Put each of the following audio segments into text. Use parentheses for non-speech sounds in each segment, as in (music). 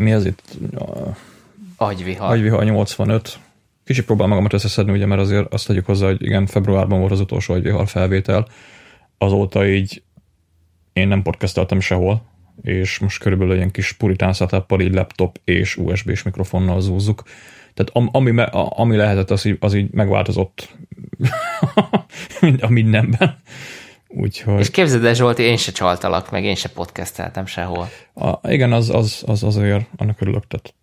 mi az itt? Agyvihar. Agyvihar 85. Kicsit próbál magamat összeszedni, ugye, mert azért azt tegyük hozzá, hogy igen, februárban volt az utolsó agyvihar felvétel. Azóta így én nem podcasteltem sehol, és most körülbelül ilyen kis puritán setup így laptop és USB-s mikrofonnal zúzzuk. Tehát ami, ami lehetett, az így, az így megváltozott (laughs) a mindenben. Úgyhogy... És képzeld el, Zsolti, én se csaltalak, meg én se podcasteltem sehol. A, igen, az, az, az azért, annak örülök, tehát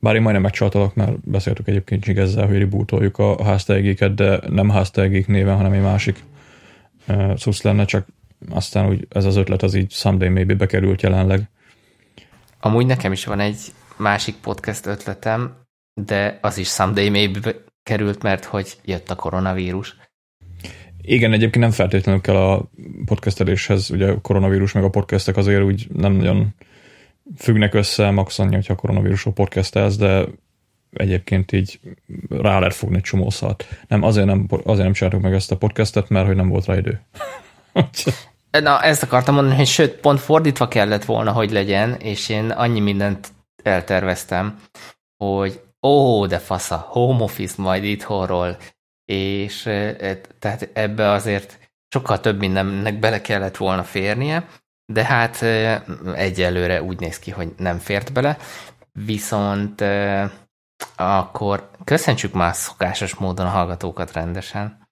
bár én majdnem megcsaltalak, mert beszéltük egyébként ezzel, hogy rebootoljuk a háztelgéket, de nem háztelgék néven, hanem egy másik uh, szusz lenne, csak aztán úgy ez az ötlet az így someday maybe bekerült jelenleg. Amúgy nekem is van egy másik podcast ötletem, de az is someday maybe került, mert hogy jött a koronavírus. Igen, egyébként nem feltétlenül kell a podcasteléshez, ugye a koronavírus meg a podcastek azért úgy nem nagyon függnek össze, max annyi, hogyha koronavírusról podcastelsz, de egyébként így rá lehet fogni egy csomó szart. Nem, azért nem, azért nem csináltuk meg ezt a podcastet, mert hogy nem volt rá idő. (laughs) Na, ezt akartam mondani, hogy sőt, pont fordítva kellett volna, hogy legyen, és én annyi mindent elterveztem, hogy ó, de fasza, home office majd itthonról, és tehát ebbe azért sokkal több mindennek bele kellett volna férnie, de hát egyelőre úgy néz ki, hogy nem fért bele, viszont akkor köszöntsük már szokásos módon a hallgatókat rendesen.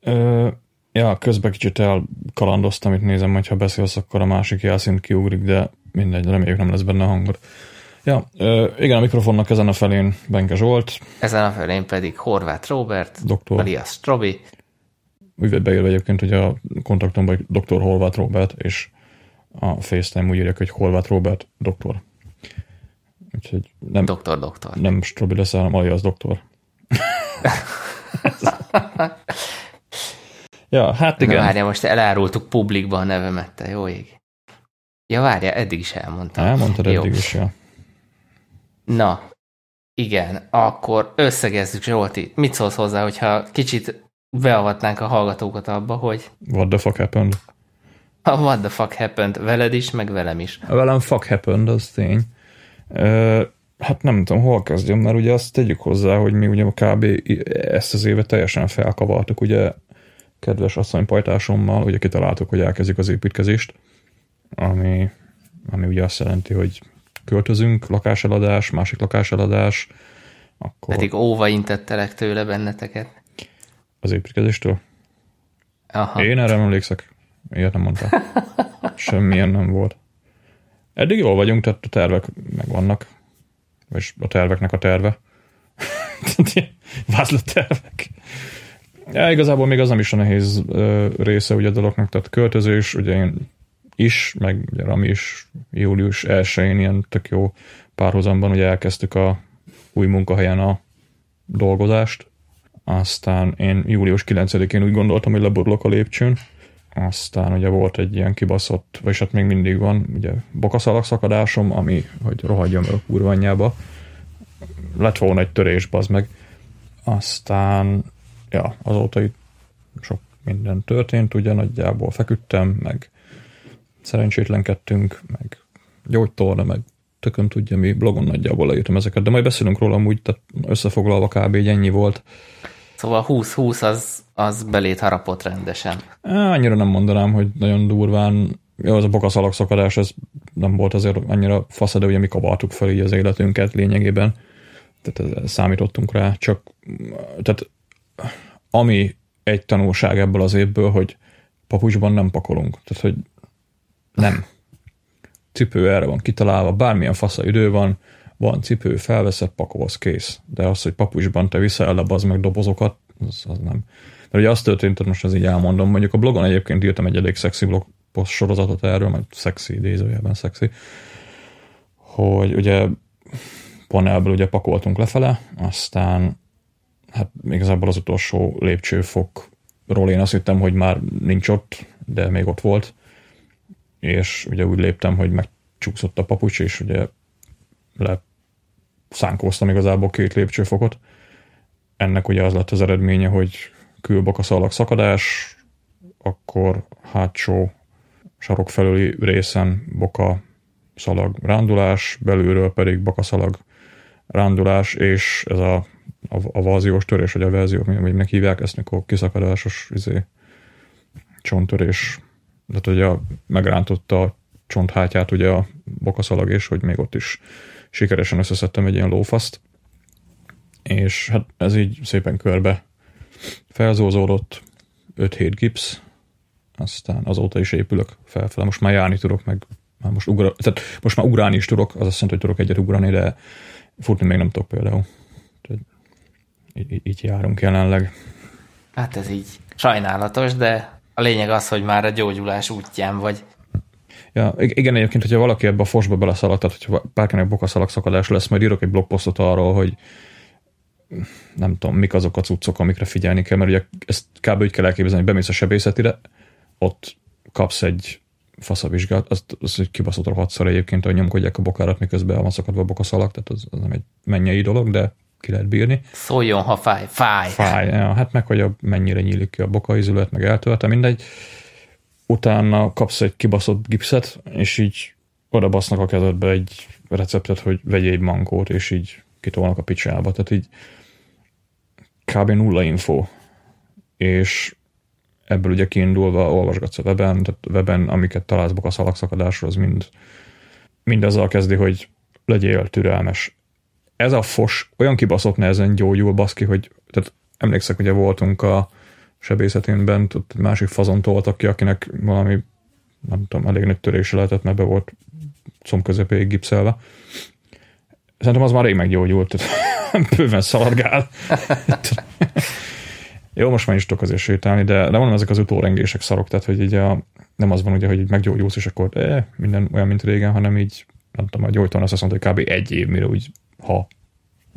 Ö, ja, közben kicsit elkalandoztam, itt nézem, hogy ha beszélsz, akkor a másik jelszint kiugrik, de mindegy, reméljük nem lesz benne hangod. Ja, igen, a mikrofonnak ezen a felén Benke Zsolt. Ezen a felén pedig Horváth Robert, doktor. alias Strobi. Vett beírva egyébként, hogy a kontaktomban doktor Horváth Robert, és a FaceTime úgy írják, hogy Horváth Robert doktor. Úgyhogy nem, doktor, doktor. Nem Strobi lesz, hanem alias doktor. (laughs) ja, hát igen. Na, várja, most elárultuk publikban a nevemet, te jó ég. Ja, várja, eddig is elmondtam. Elmondtad eddig Jó. is, ja. Na, igen, akkor összegezzük, Zsolti. Mit szólsz hozzá, hogyha kicsit beavatnánk a hallgatókat abba, hogy... What the fuck happened? A what the fuck happened veled is, meg velem is. A velem fuck happened, az tény. Uh, hát nem tudom, hol kezdjem, mert ugye azt tegyük hozzá, hogy mi ugye kb. ezt az évet teljesen felkavartuk, ugye kedves asszonypajtásommal, ugye kitaláltuk, hogy elkezdjük az építkezést, ami, ami ugye azt jelenti, hogy költözünk, lakáseladás, másik lakáseladás, akkor... Pedig óva intettelek tőle benneteket. Az építkezéstől? Aha. Én erre emlékszek. Ilyet nem mondtam. (laughs) Semmilyen nem volt. Eddig jól vagyunk, tehát a tervek megvannak. Vagy a terveknek a terve. (laughs) Vázlat tervek. Ja, igazából még az nem is a nehéz része ugye a dolognak, tehát költözés, ugye én is, meg ugye Rami is július 1-én ilyen tök jó párhuzamban ugye elkezdtük a új munkahelyen a dolgozást, aztán én július 9-én úgy gondoltam, hogy leborulok a lépcsőn, aztán ugye volt egy ilyen kibaszott, vagyis hát még mindig van, ugye bokaszalak szakadásom, ami, hogy rohadjon meg a kurvanyába, lett volna egy törés, bazd meg. Aztán, ja, azóta itt sok minden történt, ugye nagyjából feküdtem, meg szerencsétlenkedtünk, meg gyógytorna, meg tökön tudja mi, blogon nagyjából leírtam ezeket, de majd beszélünk róla úgy, tehát összefoglalva kb. egy ennyi volt. Szóval 20-20 az, az belét harapott rendesen. Á, annyira nem mondanám, hogy nagyon durván, jó, az a bokaszalak szakadás, ez nem volt azért annyira fasz, de ugye mi kavartuk fel így az életünket lényegében, tehát számítottunk rá, csak tehát ami egy tanulság ebből az évből, hogy papucsban nem pakolunk. Tehát, hogy nem. Cipő erre van kitalálva, bármilyen fasza idő van, van cipő, felveszed, pakolsz, kész. De az, hogy papucsban te az meg dobozokat, az, az nem. Mert ugye azt történt, hogy most az így elmondom, mondjuk a blogon egyébként írtam egy elég szexi blog post sorozatot erről, mert szexi idézőjelben szexi, hogy ugye panelből ugye pakoltunk lefele, aztán hát igazából az utolsó lépcsőfokról én azt hittem, hogy már nincs ott, de még ott volt, és ugye úgy léptem, hogy megcsúszott a papucs, és ugye le szánkóztam igazából két lépcsőfokot. Ennek ugye az lett az eredménye, hogy külbaka szalag szakadás, akkor hátsó sarok felüli részen boka szalag rándulás, belülről pedig bakaszalag rándulás, és ez a, a, a vaziós törés, vagy a verziók, aminek hívják ezt, mikor kiszakadásos izé, csonttörés, tehát ugye megrántotta a csonthátját ugye a bokaszalag, és hogy még ott is sikeresen összeszedtem egy ilyen lófaszt, és hát ez így szépen körbe felzózódott, 5-7 gipsz, aztán azóta is épülök felfele, most már járni tudok, meg már most, ugra, tehát most már ugrálni is tudok, az azt jelenti, hogy tudok egyet ugrani, de futni még nem tudok például. Tehát így, így járunk jelenleg. Hát ez így sajnálatos, de a lényeg az, hogy már a gyógyulás útján vagy. Ja, igen, egyébként, hogyha valaki ebbe a fosba beleszalad, tehát hogyha bárkinek bokaszalag szakadás lesz, majd írok egy blogposztot arról, hogy nem tudom, mik azok a cuccok, amikre figyelni kell, mert ugye ezt kb. úgy kell elképzelni, hogy bemész a sebészetire, ott kapsz egy faszavizsgát, az, az egy kibaszott rohadszor egyébként, hogy nyomkodják a bokárat, miközben van szakadva a bokaszalak, tehát az, az nem egy mennyei dolog, de ki lehet bírni. Szóljon, ha fáj. Fáj. Fáj, ja, hát meg, hogy a, mennyire nyílik ki a bokaizület, meg eltölte, mindegy. Utána kapsz egy kibaszott gipszet, és így oda basznak a kezedbe egy receptet, hogy vegyél egy mankót, és így kitolnak a picsába. Tehát így kb. nulla info. És ebből ugye kiindulva olvasgatsz a weben, tehát a weben, amiket találsz a szalagszakadásról, az mind, mind azzal kezdi, hogy legyél türelmes. Ez a fos olyan kibaszott nehezen gyógyul, baszki, hogy tehát emlékszek, ugye voltunk a sebészetén bent, ott másik fazon toltak ki, akinek valami nem tudom, elég nagy törése lehetett, mert be volt comb közepéig gipszelve. Szerintem az már rég meggyógyult, (laughs) bőven szaladgál. Jó, most már is tudok azért sétálni, de, de mondom, ezek az utórengések szarok, tehát hogy így a, nem az van ugye, hogy meggyógyulsz, és akkor eh, minden olyan, mint régen, hanem így, nem tudom, a gyógytalan azt mondta, hogy kb. egy év, mire úgy, ha,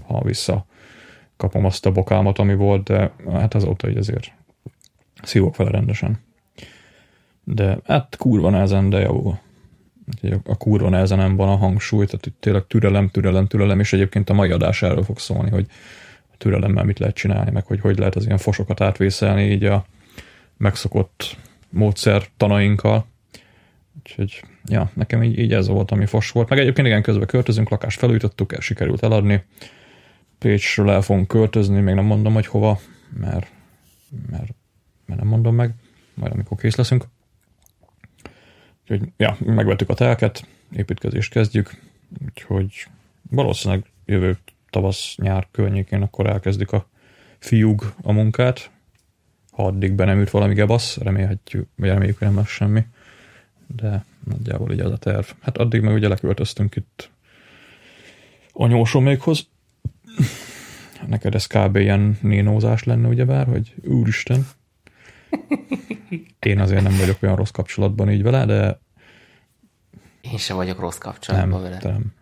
ha vissza kapom azt a bokámat, ami volt, de hát azóta így azért szívok vele rendesen. De hát kurva nehezen, de jó. A kurva nehezen nem van a hangsúly, tehát itt tényleg türelem, türelem, türelem, és egyébként a mai adás erről fog szólni, hogy türelemmel mit lehet csinálni, meg hogy hogy lehet az ilyen fosokat átvészelni így a megszokott módszer tanainkkal. Úgyhogy ja, nekem így, így ez volt, ami fos volt. Meg egyébként igen, közben költözünk, lakást felújítottuk, el sikerült eladni. Pécsről el fogunk költözni, még nem mondom, hogy hova, mert, mert, mert nem mondom meg, majd amikor kész leszünk. Úgyhogy ja, megvettük a telket, építkezést kezdjük, úgyhogy valószínűleg jövő tavasz-nyár környékén akkor elkezdik a fiúg a munkát, ha addig be nem üt valami gebasz, remélhetjük, vagy reméljük, hogy nem lesz semmi, de nagyjából így az a terv. Hát addig meg ugye leköltöztünk itt anyósomékhoz. Neked ez kb. ilyen nénózás lenne, ugyebár, hogy úristen. Én azért nem vagyok olyan rossz kapcsolatban így vele, de én sem vagyok rossz kapcsolatban nem, vele. Nem.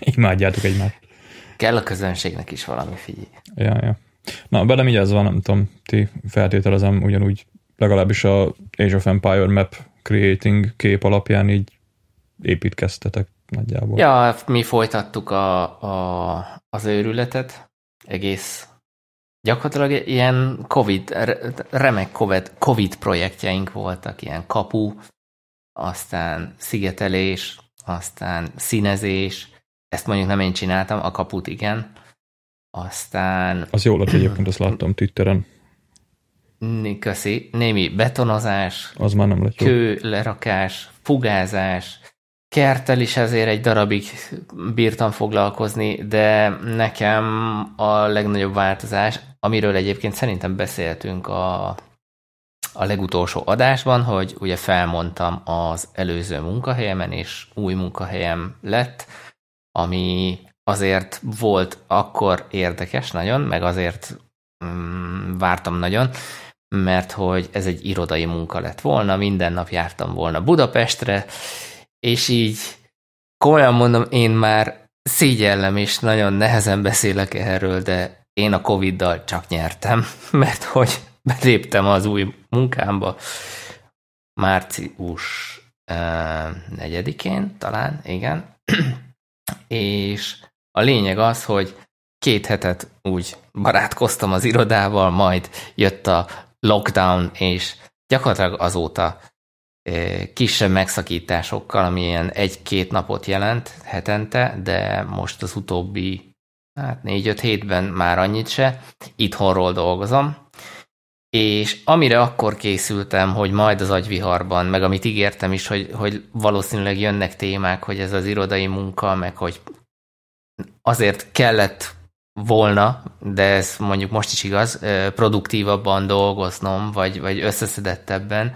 Imádjátok egymást. Kell a közönségnek is valami, figyelj. Ja, ja. Na, velem így ez van, nem tudom, ti feltételezem ugyanúgy, legalábbis a Age of Empire map creating kép alapján így építkeztetek nagyjából. Ja, mi folytattuk a, a, az őrületet, egész gyakorlatilag ilyen COVID, remek COVID, COVID projektjeink voltak, ilyen kapu, aztán szigetelés, aztán színezés, ezt mondjuk nem én csináltam, a kaput igen. Aztán... Az jó lett egyébként, azt láttam Twitteren. Köszi. Némi betonozás, az már nem lett jó. kő lerakás, fugázás, kerttel is ezért egy darabig bírtam foglalkozni, de nekem a legnagyobb változás, amiről egyébként szerintem beszéltünk a, a legutolsó adásban, hogy ugye felmondtam az előző munkahelyemen, és új munkahelyem lett, ami azért volt akkor érdekes nagyon, meg azért mm, vártam nagyon, mert hogy ez egy irodai munka lett volna, minden nap jártam volna Budapestre, és így komolyan mondom, én már szégyellem, és nagyon nehezen beszélek erről, de én a Covid-dal csak nyertem, (laughs) mert hogy beléptem az új munkámba március 4-én talán, igen, (clears throat) és a lényeg az, hogy két hetet úgy barátkoztam az irodával, majd jött a lockdown, és gyakorlatilag azóta kisebb megszakításokkal, ami ilyen egy-két napot jelent hetente, de most az utóbbi hát négy-öt hétben már annyit se, itthonról dolgozom, és amire akkor készültem, hogy majd az agyviharban, meg amit ígértem is, hogy, hogy valószínűleg jönnek témák, hogy ez az irodai munka, meg hogy azért kellett volna, de ez mondjuk most is igaz, produktívabban dolgoznom, vagy, vagy összeszedettebben,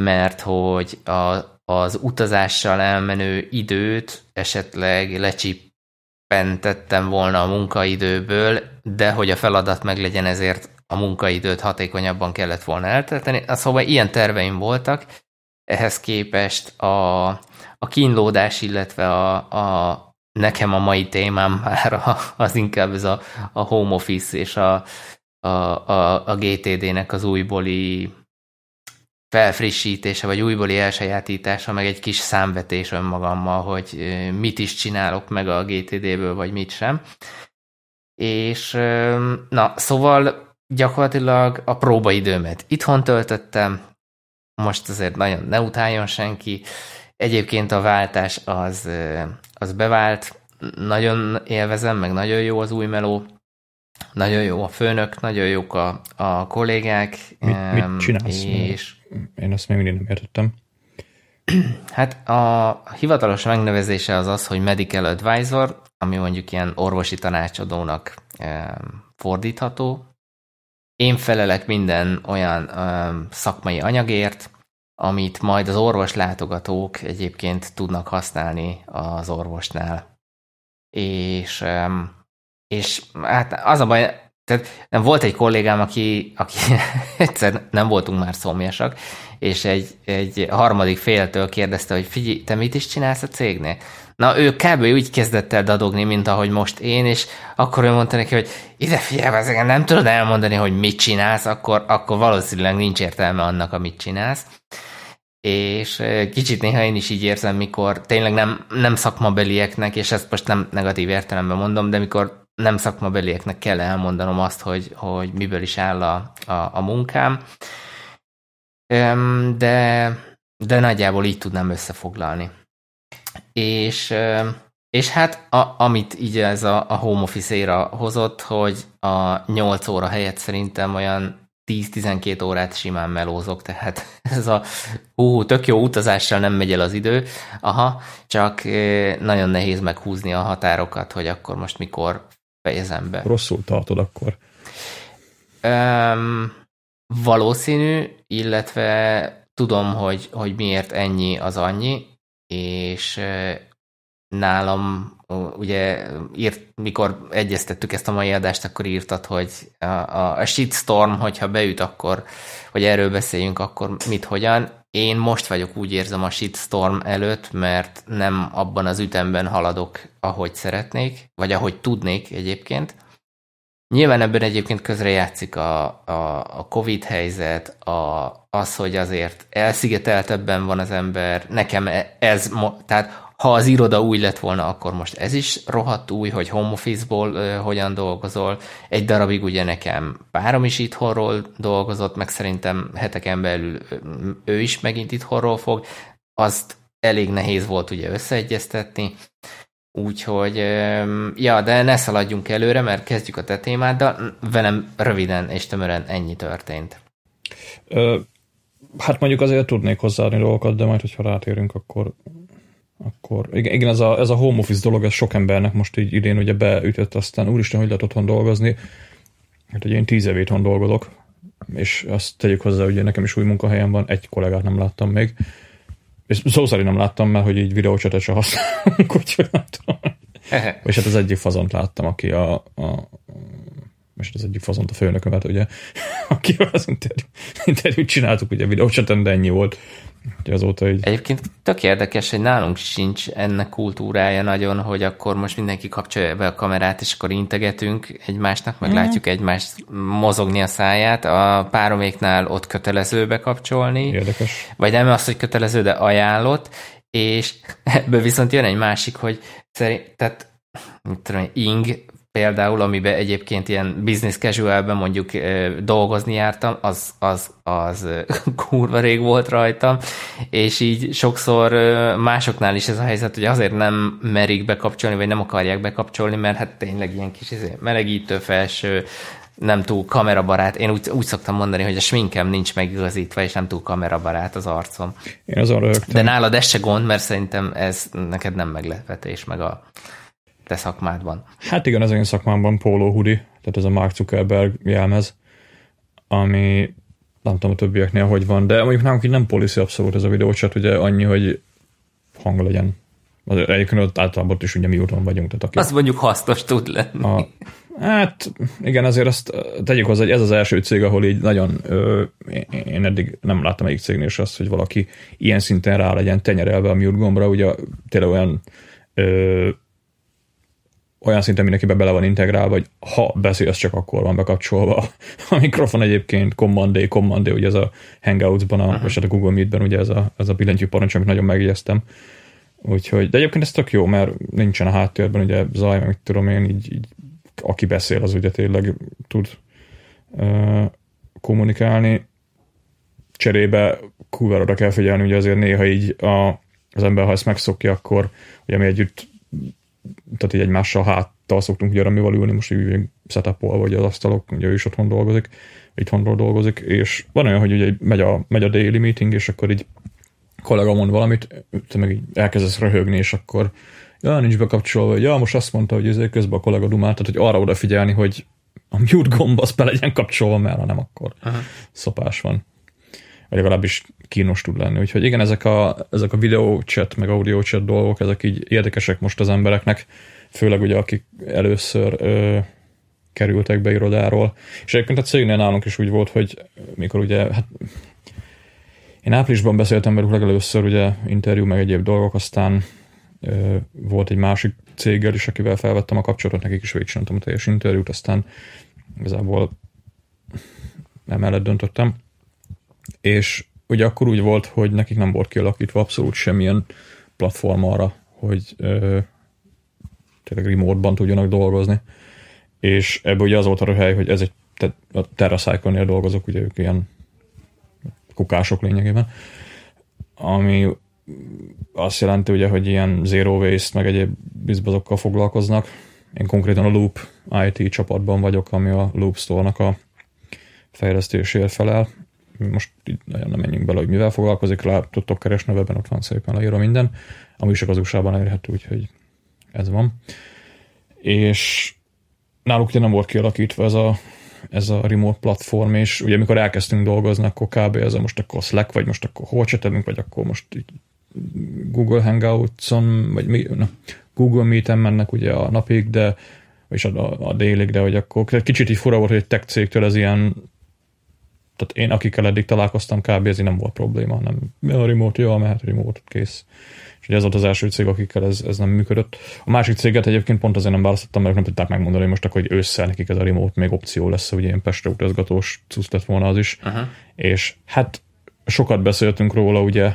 mert hogy a, az utazással elmenő időt esetleg lecsippentettem volna a munkaidőből, de hogy a feladat meg legyen, ezért a munkaidőt hatékonyabban kellett volna eltölteni. Szóval ilyen terveim voltak, ehhez képest a, a kínlódás, illetve a, a nekem a mai témám már az inkább ez a, a home office és a, a, a, a GTD-nek az újbóli felfrissítése, vagy újbóli elsajátítása, meg egy kis számvetés önmagammal, hogy mit is csinálok meg a GTD-ből, vagy mit sem. És na, szóval gyakorlatilag a próbaidőmet itthon töltöttem, most azért nagyon ne utáljon senki. Egyébként a váltás az, az bevált, nagyon élvezem, meg nagyon jó az új meló, nagyon jó a főnök, nagyon jók a, a kollégák. Mit, mit csinálsz? És... Én ezt még mindig nem értettem. (clears throat) Hát a hivatalos megnevezése az az, hogy Medical Advisor, ami mondjuk ilyen orvosi tanácsadónak fordítható. Én felelek minden olyan szakmai anyagért, amit majd az orvos látogatók egyébként tudnak használni az orvosnál. És és hát az a baj, tehát nem volt egy kollégám, aki, aki (laughs) egyszer nem voltunk már szomjasak, és egy, egy harmadik féltől kérdezte, hogy figyelj, te mit is csinálsz a cégnél? Na, ő kb. úgy kezdett el dadogni, mint ahogy most én, és akkor ő mondta neki, hogy ide figyelj, nem tudod elmondani, hogy mit csinálsz, akkor, akkor valószínűleg nincs értelme annak, amit csinálsz. És kicsit néha én is így érzem, mikor tényleg nem, nem szakmabelieknek, és ezt most nem negatív értelemben mondom, de mikor nem szakmabelieknek kell elmondanom azt, hogy, hogy miből is áll a, a, a munkám, de, de nagyjából így tudnám összefoglalni. És, és hát a, amit így ez a, a home office éra hozott, hogy a 8 óra helyett szerintem olyan 10-12 órát simán melózok, tehát (laughs) ez a hú, tök jó utazással nem megy el az idő, aha, csak nagyon nehéz meghúzni a határokat, hogy akkor most mikor fejezem be. Rosszul tartod akkor. Um, valószínű, illetve tudom, hogy, hogy miért ennyi az annyi, és nálam ugye írt, mikor egyeztettük ezt a mai adást, akkor írtad, hogy a, a, a shitstorm, hogyha beüt, akkor, hogy erről beszéljünk, akkor mit, hogyan. Én most vagyok, úgy érzem a shitstorm előtt, mert nem abban az ütemben haladok, ahogy szeretnék, vagy ahogy tudnék egyébként. Nyilván ebben egyébként közre játszik a, a, a Covid helyzet, a, az, hogy azért elszigeteltebben van az ember. Nekem e, ez, tehát ha az iroda új lett volna, akkor most ez is rohadt új, hogy home office-ból uh, hogyan dolgozol. Egy darabig ugye nekem párom is itthonról dolgozott, meg szerintem heteken belül ő is megint itthonról fog. Azt elég nehéz volt ugye összeegyeztetni. Úgyhogy, ja, de ne szaladjunk előre, mert kezdjük a te témáddal. Velem röviden és tömören ennyi történt. Ö, hát mondjuk azért tudnék hozzáadni dolgokat, de majd, hogyha rátérünk, akkor akkor igen, igen ez, a, ez a home office dolog, ez sok embernek most így idén ugye beütött, aztán úristen, hogy lehet otthon dolgozni. Hát ugye én tíz év itthon dolgozok, és azt tegyük hozzá, hogy nekem is új munkahelyem van, egy kollégát nem láttam még, és szó szerint nem láttam, mert hogy így videócsatet se használunk, (laughs) úgyhogy nem tudom. és hát az egyik fazont láttam, aki a, a most az egyik fazont a főnökömet, ugye, (laughs) akivel az interjú, interjút csináltuk, ugye videócsaten, de ennyi volt. Úgyhogy azóta így... Egyébként tök érdekes, hogy nálunk sincs ennek kultúrája nagyon, hogy akkor most mindenki kapcsolja be a kamerát, és akkor integetünk egymásnak, meg mm. látjuk egymást mozogni a száját. A pároméknál ott kötelező bekapcsolni. Érdekes. Vagy nem az, hogy kötelező, de ajánlott. És (laughs) ebből viszont jön egy másik, hogy szerint, tehát mit tudom, ing például, amiben egyébként ilyen business casualben mondjuk dolgozni jártam, az, az, az (laughs) kurva rég volt rajtam, és így sokszor másoknál is ez a helyzet, hogy azért nem merik bekapcsolni, vagy nem akarják bekapcsolni, mert hát tényleg ilyen kis izé, melegítő felső, nem túl kamerabarát. Én úgy, úgy szoktam mondani, hogy a sminkem nincs megigazítva, és nem túl kamerabarát az arcom. Én azon rögtön. De nálad ez se gond, mert szerintem ez neked nem meglepetés, meg a te szakmádban. Hát igen, az én szakmámban póló hudi, tehát ez a Mark Zuckerberg jelmez, ami nem tudom a többieknél hogy van, de mondjuk nálunk így nem policy abszolút ez a videóchat, ugye annyi, hogy hang legyen. Az egyébként ott általában ott is ugye mi úton vagyunk. Tehát aki Azt mondjuk hasznos tud lenni. A, hát igen, azért azt tegyük hozzá, hogy ez az első cég, ahol így nagyon, ö, én eddig nem láttam egyik cégnél is azt, hogy valaki ilyen szinten rá legyen tenyerelve a mute gombra, ugye tényleg olyan ö, olyan szinten mindenkibe bele van integrálva, hogy ha beszélsz, csak akkor van bekapcsolva. (laughs) A mikrofon egyébként Command D, Command ugye ez a Hangouts-ban, a, vagy hát a Google Meet-ben ugye ez a, ez a billentyű parancs, amit nagyon megjegyeztem. Úgyhogy, de egyébként ez tök jó, mert nincsen a háttérben ugye zaj, meg tudom én, így, így aki beszél, az ugye tényleg tud uh, kommunikálni. Cserébe kurvára oda kell figyelni, ugye azért néha így a, az ember, ha ezt megszokja, akkor ugye mi együtt tehát így egymással háttal szoktunk ugye ramival ülni, most így setup vagy az asztalok, ugye ő is otthon dolgozik, itthonról dolgozik, és van olyan, hogy ugye megy a, megy a daily meeting, és akkor így kollega mond valamit, te meg így elkezdesz röhögni, és akkor ja, nincs bekapcsolva, hogy ja, most azt mondta, hogy ezért közben a kollega dumált, tehát hogy arra odafigyelni, hogy a mute gomb az be legyen kapcsolva, mert ha nem, akkor Aha. szopás van. Vagy legalábbis kínos tud lenni. Úgyhogy igen, ezek a, ezek a videó chat, meg audio chat dolgok, ezek így érdekesek most az embereknek, főleg ugye akik először ö, kerültek be irodáról. És egyébként a cégnél nálunk is úgy volt, hogy mikor ugye, hát én áprilisban beszéltem velük legelőször, ugye interjú, meg egyéb dolgok, aztán ö, volt egy másik céggel is, akivel felvettem a kapcsolatot, nekik is végigcsináltam a teljes interjút, aztán igazából emellett döntöttem. És ugye akkor úgy volt, hogy nekik nem volt kialakítva abszolút semmilyen platform arra, hogy ö, tényleg remote-ban tudjanak dolgozni. És ebből ugye az volt a röhely, hogy ez egy, a TerraCycle-nél dolgozok, ugye ők ilyen kukások lényegében, ami azt jelenti ugye, hogy ilyen zero waste, meg egyéb bizbazokkal foglalkoznak. Én konkrétan a Loop IT csapatban vagyok, ami a Loop Store-nak a fejlesztésért felel, most így nagyon nem menjünk bele, hogy mivel foglalkozik, rá tudtok keresni, webben ott van szépen leírva minden, ami is az USA-ban elérhető, úgyhogy ez van. És náluk ugye nem volt kialakítva ez a, ez a remote platform, és ugye amikor elkezdtünk dolgozni, akkor kb. ez a most akkor Slack, vagy most akkor hol csetelünk, vagy akkor most Google Hangouts-on, vagy mi, na, Google Meet-en mennek ugye a napig, de és a, a, a délig, de hogy akkor kicsit így fura volt, hogy egy tech cégtől ez ilyen tehát én, akikkel eddig találkoztam, kb. ez nem volt probléma, nem a remote, jó, mehet remote, kész. És ugye ez volt az első cég, akikkel ez, ez nem működött. A másik céget egyébként pont azért nem választottam, mert nem tudták megmondani, most akkor, hogy ősszel nekik ez a remote még opció lesz, hogy ilyen Pestre utazgatós cusz lett volna az is. Uh-huh. És hát sokat beszéltünk róla ugye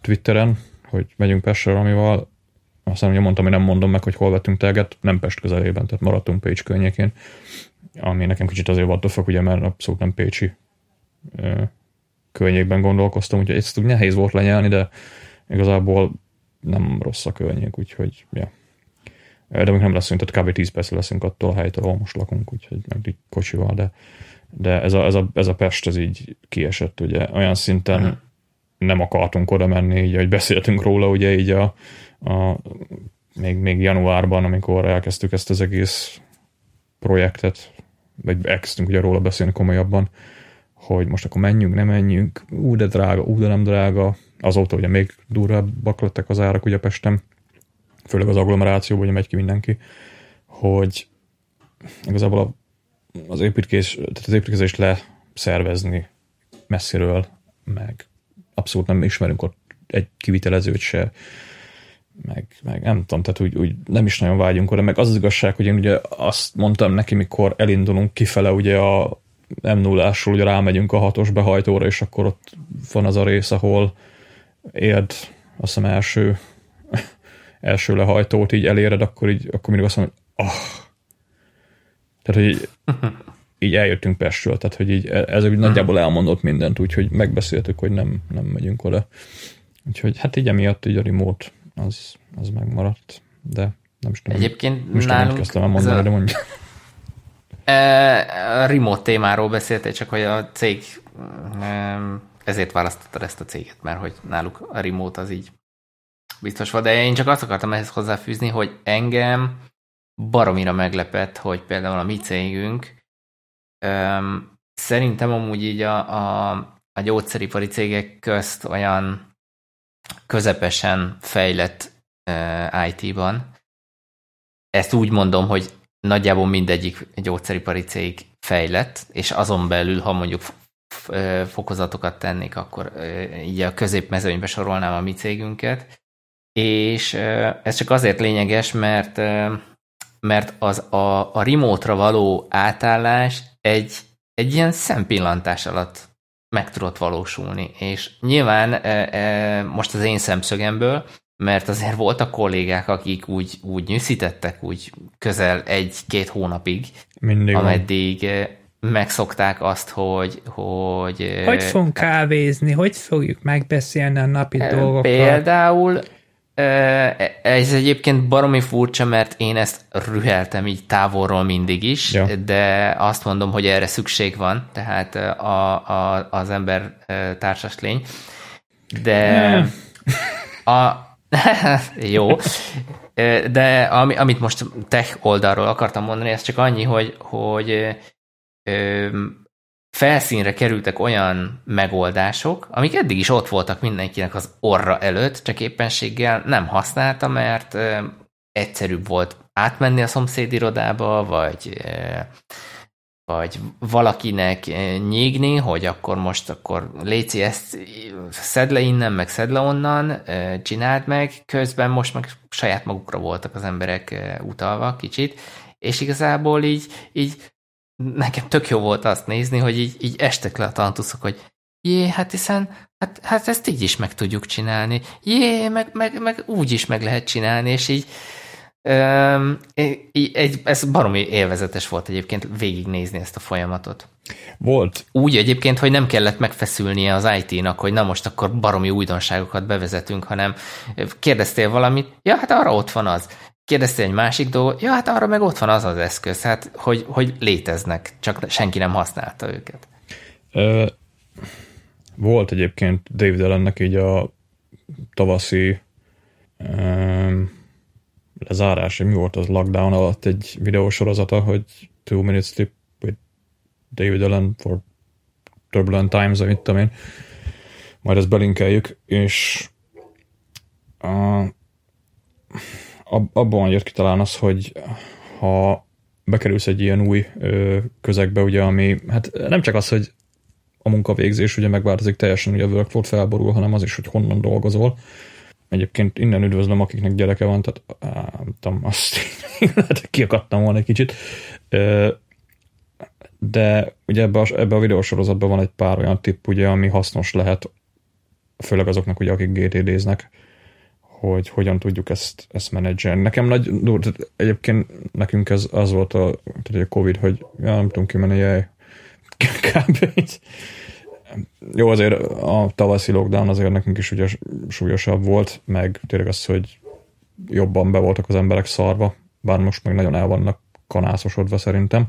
Twitteren, hogy megyünk Pestre, amivel aztán ugye mondtam, hogy nem mondom meg, hogy hol vettünk teget, nem Pest közelében, tehát maradtunk Pécs környékén ami nekem kicsit azért volt a ugye, mert abszolút nem pécsi ö, környékben gondolkoztam, úgyhogy ezt úgy nehéz volt lenyelni, de igazából nem rossz a környék, úgyhogy ja. De még nem leszünk, tehát kb. 10 perc leszünk attól a helytől, ahol most lakunk, úgyhogy meg így kocsival, de, de ez, a, ez, a, ez a Pest, ez így kiesett, ugye, olyan szinten uh-huh. nem akartunk oda menni, így, hogy beszéltünk róla, ugye így a, a még, még januárban, amikor elkezdtük ezt az egész projektet, vagy elkezdtünk ugye róla beszélni komolyabban, hogy most akkor menjünk, nem menjünk, ú, de drága, ú, de nem drága. Azóta ugye még durvábbak lettek az árak ugye Pestem, főleg az agglomerációban ugye megy ki mindenki, hogy igazából az építkezés, tehát az építkezést leszervezni messziről, meg abszolút nem ismerünk ott egy kivitelezőt se, meg, meg nem tudom, tehát úgy, úgy nem is nagyon vágyunk oda, meg az az igazság, hogy én ugye azt mondtam neki, mikor elindulunk kifele ugye a m 0 ugye rámegyünk a hatos behajtóra, és akkor ott van az a rész, ahol érd, azt hiszem első, (laughs) első lehajtót így eléred, akkor így, akkor mindig azt mondom, hogy oh, Tehát, hogy így, (laughs) így eljöttünk Pestről, tehát, hogy így e- ez úgy nagyjából elmondott mindent, úgyhogy megbeszéltük, hogy nem, nem megyünk oda. Úgyhogy hát így emiatt így a remote az, az megmaradt, de nem is tudom. Egyébként most nálunk kezdtem el mondani, a- de mondja. (laughs) E, A remote témáról beszéltél, csak hogy a cég em, ezért választottad ezt a céget, mert hogy náluk a remote az így biztos van, de én csak azt akartam ehhez hozzáfűzni, hogy engem baromira meglepett, hogy például a mi cégünk em, szerintem amúgy így a, a, a gyógyszeripari cégek közt olyan közepesen fejlett e, IT-ban. Ezt úgy mondom, hogy nagyjából mindegyik gyógyszeripari cég fejlett, és azon belül, ha mondjuk fokozatokat tennék, akkor így a középmezőnybe sorolnám a mi cégünket. És ez csak azért lényeges, mert mert az a, a remote-ra való átállás egy, egy ilyen szempillantás alatt meg tudott valósulni. És nyilván e, e, most az én szemszögemből, mert azért voltak kollégák, akik úgy, úgy nyűszítettek, úgy közel egy-két hónapig, Mindig van. ameddig e, megszokták azt, hogy, hogy Hogy fogunk kávézni? Hogy fogjuk megbeszélni a napi dolgokat? Például ez egyébként baromi furcsa, mert én ezt rüheltem így távolról mindig is, Ja. de azt mondom, hogy erre szükség van, tehát a, a, az ember társas lény. De (laughs) a, (laughs) jó, de ami, amit most tech oldalról akartam mondani, ez csak annyi, hogy, hogy ö, felszínre kerültek olyan megoldások, amik eddig is ott voltak mindenkinek az orra előtt, csak éppenséggel nem használta, mert egyszerűbb volt átmenni a szomszéd irodába, vagy vagy valakinek nyígni, hogy akkor most akkor Léci ezt szed le innen, meg szed le onnan, csináld meg, közben most meg saját magukra voltak az emberek utalva kicsit, és igazából így, így nekem tök jó volt azt nézni, hogy így, így estek le a tantuszok, hogy jé, hát hiszen, hát, hát ezt így is meg tudjuk csinálni, jé, meg, meg, meg úgy is meg lehet csinálni, és így, így egy, ez baromi élvezetes volt egyébként végignézni ezt a folyamatot. Volt. Úgy egyébként, hogy nem kellett megfeszülnie az IT-nak, hogy na most akkor baromi újdonságokat bevezetünk, hanem kérdeztél valamit, ja, hát arra ott van az. Kérdeztél egy másik dolgot, ja, hát arra meg ott van az az eszköz, hát hogy, hogy léteznek, csak senki nem használta őket. Volt egyébként David Allennek így a tavaszi ö, lezárás, mi volt az lockdown alatt egy videósorozata, hogy Two Minutes Tip with David Allen for Turbulent Times, vagy mit tudom én. Majd ezt belinkeljük, és a, abban jött ki talán az, hogy ha bekerülsz egy ilyen új ö, közegbe, ugye, ami, hát nem csak az, hogy a munkavégzés ugye megváltozik teljesen, ugye a workflow felborul, hanem az is, hogy honnan dolgozol. Egyébként innen üdvözlöm, akiknek gyereke van, tehát á, nem tudom, azt lehet, (laughs) hogy kiakadtam volna egy kicsit. Ö, De ugye ebbe a, ebbe a videósorozatban van egy pár olyan tipp, ugye, ami hasznos lehet, főleg azoknak, ugye, akik GTD-znek, hogy hogyan tudjuk ezt, ezt menedzselni. Nekem nagy, egyébként nekünk ez az volt a, tehát a Covid, hogy ja, nem tudunk kimenni, jaj, kb. így. Jó, azért a tavaszi lockdown azért nekünk is ugye súlyosabb volt, meg tényleg az, hogy jobban be voltak az emberek szarva, bár most meg nagyon el vannak kanászosodva szerintem.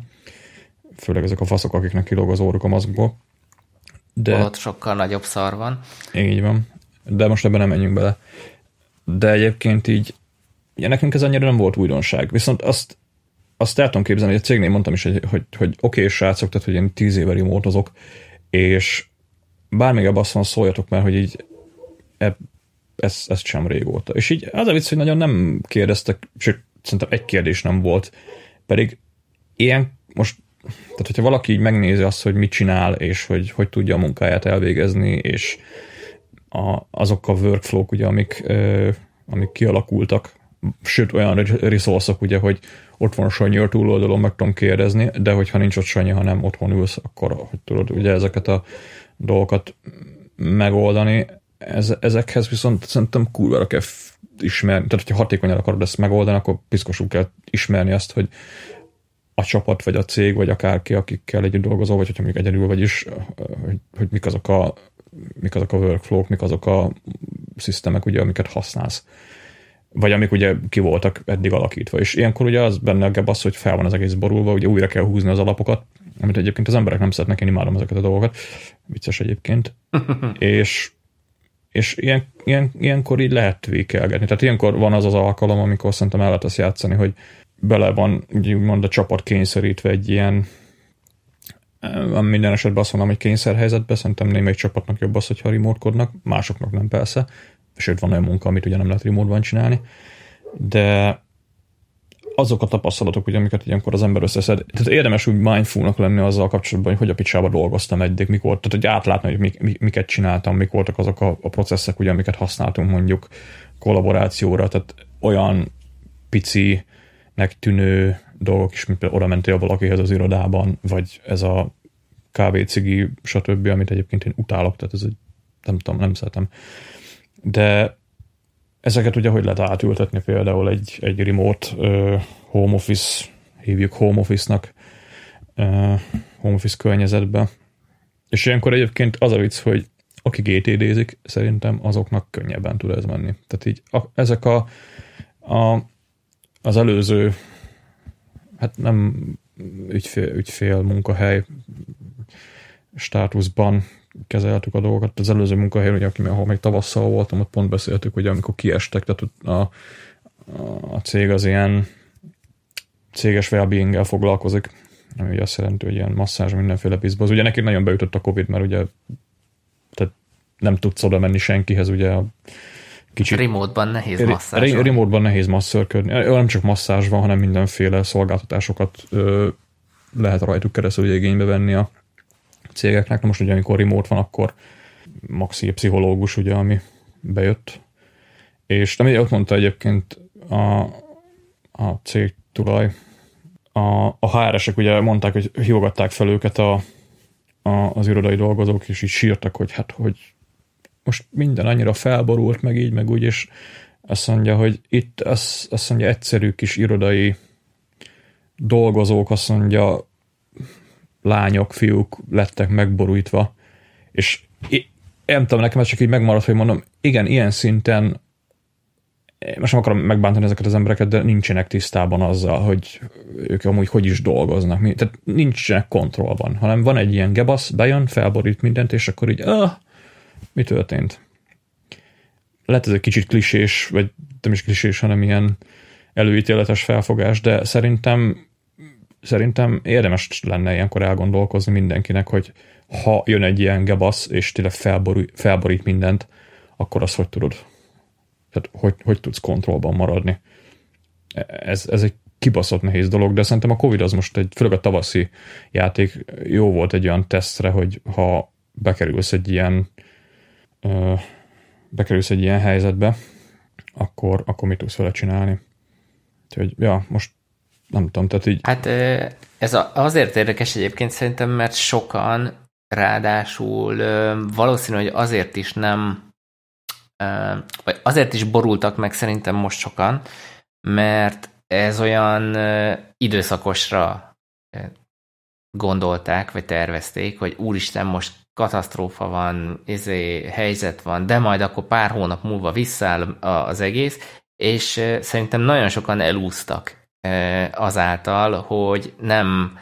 Főleg ezek a faszok, akiknek kilóg az óruk a maszkból. De... Ott sokkal nagyobb szar van. Így van. De most ebben nem menjünk bele. De egyébként így, ugye nekünk ez annyira nem volt újdonság. Viszont azt, azt el tudom képzelni, hogy a cégnél mondtam is, hogy, hogy, hogy oké, okay, srácok, tehát hogy én tíz éve remótozok, és bármíg ebben azt van, szóljatok már, hogy így eb, ez, ez sem régóta. És így az a vicc, hogy nagyon nem kérdeztek, sőt, szerintem egy kérdés nem volt, pedig ilyen most, tehát hogyha valaki így megnézi azt, hogy mit csinál, és hogy hogy tudja a munkáját elvégezni, és a, azok a workflow-k, ugye, amik, ö, amik kialakultak, sőt olyan resource ugye, hogy ott van Sanyi a túloldalon, meg tudom kérdezni, de hogyha nincs ott Sanyi, hanem otthon ülsz, akkor hogy tudod ugye ezeket a dolgokat megoldani. Ez, ezekhez viszont szerintem kurvára kell ismerni, tehát hogyha hatékonyan akarod ezt megoldani, akkor piszkosul kell ismerni azt, hogy a csapat, vagy a cég, vagy akárki, akikkel együtt dolgozol, vagy hogyha mondjuk egyedül vagy is, hogy, hogy mik azok a mik azok a workflow mik azok a szisztemek, ugye, amiket használsz. Vagy amik ugye ki voltak eddig alakítva. És ilyenkor ugye az benne a az, hogy fel van az egész borulva, ugye újra kell húzni az alapokat, amit egyébként az emberek nem szeretnek, én imádom ezeket a dolgokat. Vicces egyébként. (laughs) és és ilyen, ilyen, ilyenkor így lehet vékelgetni. Tehát ilyenkor van az az alkalom, amikor szerintem el lehet azt játszani, hogy bele van úgymond a csapat kényszerítve egy ilyen minden esetben azt mondom, hogy kényszerhelyzetben, szerintem némelyik csapatnak jobb az, hogyha remote másoknak nem persze, sőt van olyan munka, amit ugye nem lehet remote csinálni, de azok a tapasztalatok, ugye, amiket ilyenkor az ember összeszed. Tehát érdemes úgy mindfulnak lenni azzal kapcsolatban, hogy hogy a picsába dolgoztam eddig, mikor, tehát hogy átlátni, hogy mik, miket csináltam, mik voltak azok a, a processzek, ugye, amiket használtunk mondjuk kollaborációra, tehát olyan pici tűnő dolgok is, mint például oda mentél valakihez az irodában, vagy ez a kávécigi, stb., amit egyébként én utálok, tehát ez egy, nem tudom, nem szeretem. De ezeket ugye hogy lehet átültetni például egy, egy remote uh, home office, hívjuk home office-nak, uh, home office környezetbe. És ilyenkor egyébként az a vicc, hogy aki GTD-zik, szerintem azoknak könnyebben tud ez menni. Tehát így a, ezek a, a, az előző, hát nem ügyfél, ügyfél munkahely státuszban kezeltük a dolgokat. Az előző munkahelyen, ugye, ahol még tavasszal voltam, ott pont beszéltük, hogy amikor kiestek, tehát a, a cég az ilyen céges well foglalkozik, ami ugye azt jelenti, hogy ilyen masszázs, mindenféle bizboz. Ugye neki nagyon beütött a Covid, mert ugye tehát nem tudsz oda menni senkihez, ugye a kicsit... Remote-ban nehéz masszázs. Remote-ban nehéz masszörködni. Nem csak masszázs van, hanem mindenféle szolgáltatásokat ö, lehet rajtuk keresztül igénybe venni a cégeknek. Na most ugye, amikor remote van, akkor maxi pszichológus, ugye, ami bejött. És nem ott mondta egyébként a, a cég tulaj, a, a HR-esek ugye mondták, hogy hívogatták fel őket a, a, az irodai dolgozók, és így sírtak, hogy hát, hogy most minden annyira felborult, meg így, meg úgy, és azt mondja, hogy itt azt, azt mondja, egyszerű kis irodai dolgozók, azt mondja, lányok, fiúk lettek megborújtva, és nem tudom, nekem ez csak így megmaradt, hogy mondom, igen, ilyen szinten most nem akarom megbántani ezeket az embereket, de nincsenek tisztában azzal, hogy ők amúgy hogy is dolgoznak. Tehát nincsenek kontrollban, hanem van egy ilyen gebasz, bejön, felborít mindent, és akkor így, ah, mi történt? Lehet ez egy kicsit klisés, vagy nem is klisés, hanem ilyen előítéletes felfogás, de szerintem szerintem érdemes lenne ilyenkor elgondolkozni mindenkinek, hogy ha jön egy ilyen gebasz, és tényleg felborít, felborít mindent, akkor azt hogy tudod? Tehát hogy, hogy tudsz kontrollban maradni? Ez, ez egy kibaszott nehéz dolog, de szerintem a Covid az most egy, főleg a tavaszi játék jó volt egy olyan tesztre, hogy ha bekerülsz egy ilyen bekerülsz egy ilyen helyzetbe, akkor, akkor mit tudsz vele csinálni? Úgyhogy, ja, most nem tudom, tehát így... Hát ez azért érdekes egyébként szerintem, mert sokan ráadásul valószínű, hogy azért is nem vagy azért is borultak meg szerintem most sokan, mert ez olyan időszakosra gondolták, vagy tervezték, hogy úristen, most katasztrófa van, izé, helyzet van, de majd akkor pár hónap múlva visszaáll az egész, és szerintem nagyon sokan elúsztak azáltal, hogy nem,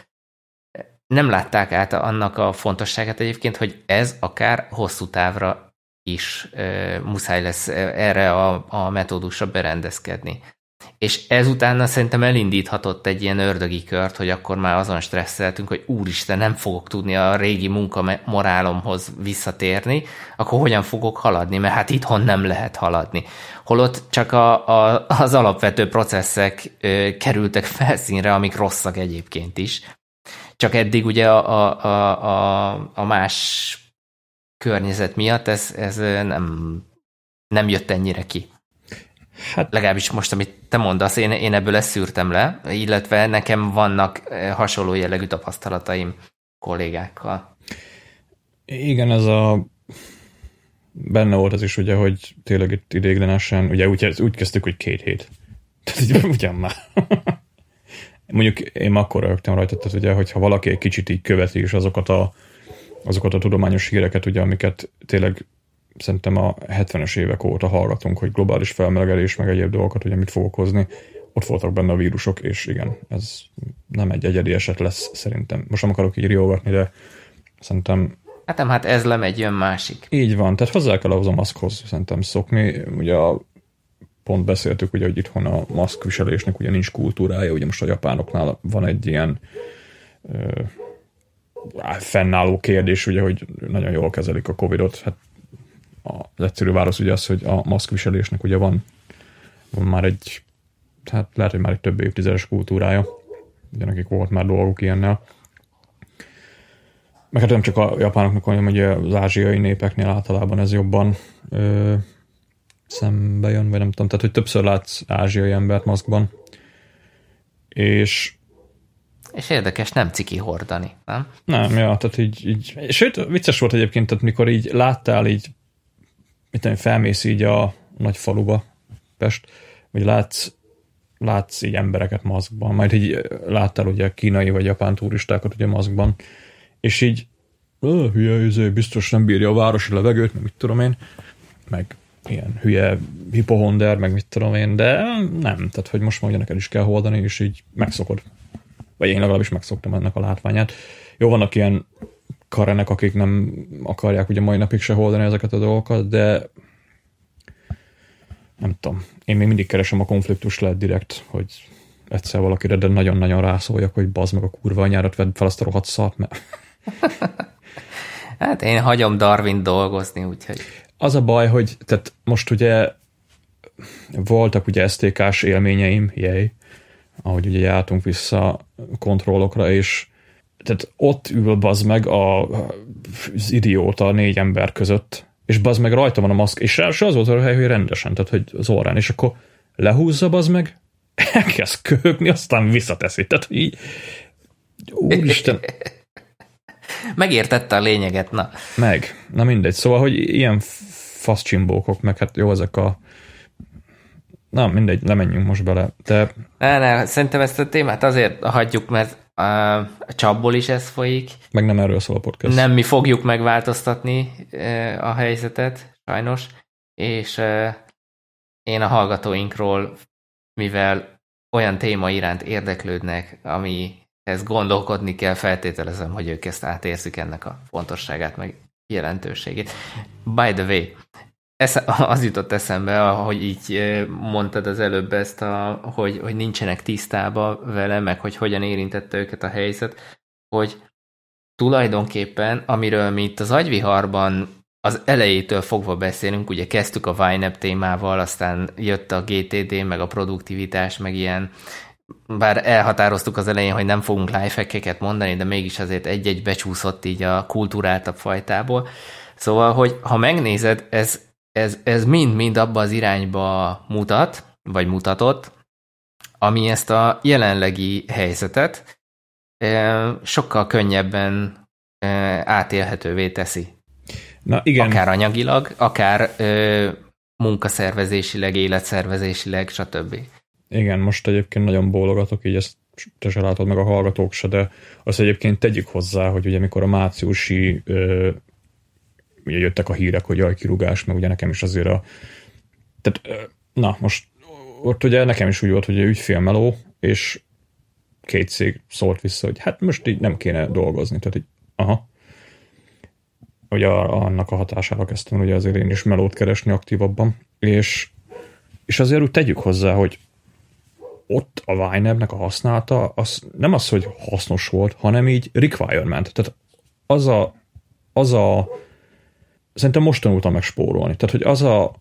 nem látták át annak a fontosságát egyébként, hogy ez akár hosszú távra is muszáj lesz erre a, a metódusra berendezkedni. És ezután szerintem elindíthatott egy ilyen ördögi kört, hogy akkor már azon stresszeltünk, hogy úristen, nem fogok tudni a régi munkamorálomhoz visszatérni, akkor hogyan fogok haladni, mert hát itthon nem lehet haladni. Holott csak a, a, az alapvető processzek ö, kerültek felszínre, amik rosszak egyébként is. Csak eddig ugye a, a, a, a más környezet miatt ez, ez nem, nem jött ennyire ki. Hát, Legalábbis most, amit te mondasz, én, én ebből ezt szűrtem le, illetve nekem vannak eh, hasonló jellegű tapasztalataim kollégákkal. Igen, ez a benne volt az is ugye, hogy tényleg itt idéglenesen, ugye úgy, úgy kezdtük, hogy két hét. (laughs) Tehát így ugyan már. (laughs) Mondjuk én akkor rögtem rajta, tehát ugye, hogyha valaki egy kicsit így követi is azokat a, azokat a tudományos híreket, ugye, amiket tényleg szerintem a 70-es évek óta hallgatunk, hogy globális felmelegedés, meg egyéb dolgokat, ugye mit fog okozni, ott voltak benne a vírusok, és igen, ez nem egy egyedi eset lesz szerintem. Most nem akarok így riogatni, de szerintem Hát nem, hát ez lemegy, jön másik. így van, tehát hozzá kell ahhoz a maszkhoz szerintem szokni. Ugye a, pont beszéltük, ugye, hogy itthon a maszkviselésnek ugye nincs kultúrája, ugye most a japánoknál van egy ilyen ö, fennálló kérdés, ugye, hogy nagyon jól kezelik a Covidot. Hát az egyszerű válasz ugye az, hogy a maszkviselésnek ugye van, van már egy, hát lehet, hogy már egy több évtizedes kultúrája. Ugye nekik volt már dolguk ilyennel. Meg hát nem csak a japánoknak, hanem ugye az ázsiai népeknél általában ez jobban ö, szembe jön, vagy nem tudom, tehát hogy többször látsz ázsiai embert maszkban. És És érdekes, nem ciki hordani, nem? nem, ja, tehát így, így, sőt, vicces volt egyébként, tehát mikor így láttál így, mit tudom, felmész így a nagy faluba, Pest, vagy látsz, látsz így embereket maszkban, majd így láttál ugye kínai vagy japán turistákat ugye maszkban, és így "Ö, hülye, izé, biztos nem bírja a városi levegőt, meg mit tudom én, meg ilyen hülye hipohonder, meg mit tudom én, de nem, tehát hogy most már neked is kell holdani, és így megszokod. Vagy én legalábbis megszoktam ennek a látványát. Jó, vannak ilyen karenek, akik nem akarják ugye mai napig se holdani ezeket a dolgokat, de nem tudom. Én még mindig keresem a konfliktus lehet direkt, hogy egyszer valakire, de nagyon-nagyon rászóljak, hogy bazd meg a kurva anyárat, vedd fel azt a rohadt szart, mert (laughs) Hát én hagyom Darwin dolgozni, úgyhogy Az a baj, hogy tehát most ugye voltak ugye STK-s élményeim, jej, ahogy ugye jártunk vissza kontrollokra, és tehát ott ül bazd meg a, az idióta négy ember között, és bazd meg rajta van a maszk, és se az volt a hely, hogy rendesen, tehát hogy az orrán, és akkor lehúzza bazd meg, (laughs) elkezd köhögni, aztán visszateszi. Tehát így, úristen, (laughs) megértette a lényeget, na. Meg. Na mindegy. Szóval, hogy ilyen faszcsimbókok, meg hát jó, ezek a Na, mindegy, lemenjünk most bele. De Ne, ne, szerintem ezt a témát azért hagyjuk, mert a csapból is ez folyik. meg nem erről szól a podcast. Nem mi fogjuk megváltoztatni a helyzetet, sajnos, és én a hallgatóinkról, mivel olyan téma iránt érdeklődnek, amihez gondolkodni kell, feltételezem, hogy ők ezt átérzik ennek a fontosságát, meg jelentőségét. By the way, esze, (laughs) az jutott eszembe, ahogy így mondtad az előbb ezt, a, hogy, hogy nincsenek tisztába vele, meg hogy hogyan érintette őket a helyzet, hogy tulajdonképpen, amiről mi itt az agyviharban az elejétől fogva beszélünk, ugye kezdtük a YNAB témával, aztán jött a GTD, meg a produktivitás, meg ilyen, bár elhatároztuk az elején, hogy nem fogunk lifehackeket mondani, de mégis azért egy-egy becsúszott így a kultúráltabb fajtából. Szóval, hogy ha megnézed, ez, ez, ez mind-mind abba az irányba mutat, vagy mutatott, ami ezt a jelenlegi helyzetet eh, sokkal könnyebben eh, átélhetővé teszi. Na igen, Akár anyagilag, akár munkaszervezésileg, életszervezésileg, stb. igen, most egyébként nagyon bólogatok, így ezt te se látod meg a hallgatók se, de azt egyébként tegyük hozzá, hogy ugye mikor a márciusi ugye jöttek a hírek, hogy jaj, kirúgás, meg ugye nekem is azért a tehát, na, most ott ugye nekem is úgy volt, hogy ügyfélmeló, és két cég szólt vissza, hogy hát most így nem kéne dolgozni, tehát így, aha. Ugye annak a hatására kezdtem ugye azért én is melót keresni aktívabban, és, és azért úgy tegyük hozzá, hogy ott a YNAB-nek a használata az nem az, hogy hasznos volt, hanem így requirement. Tehát az a, az a szerintem most tanultam meg spórolni. Tehát, hogy az a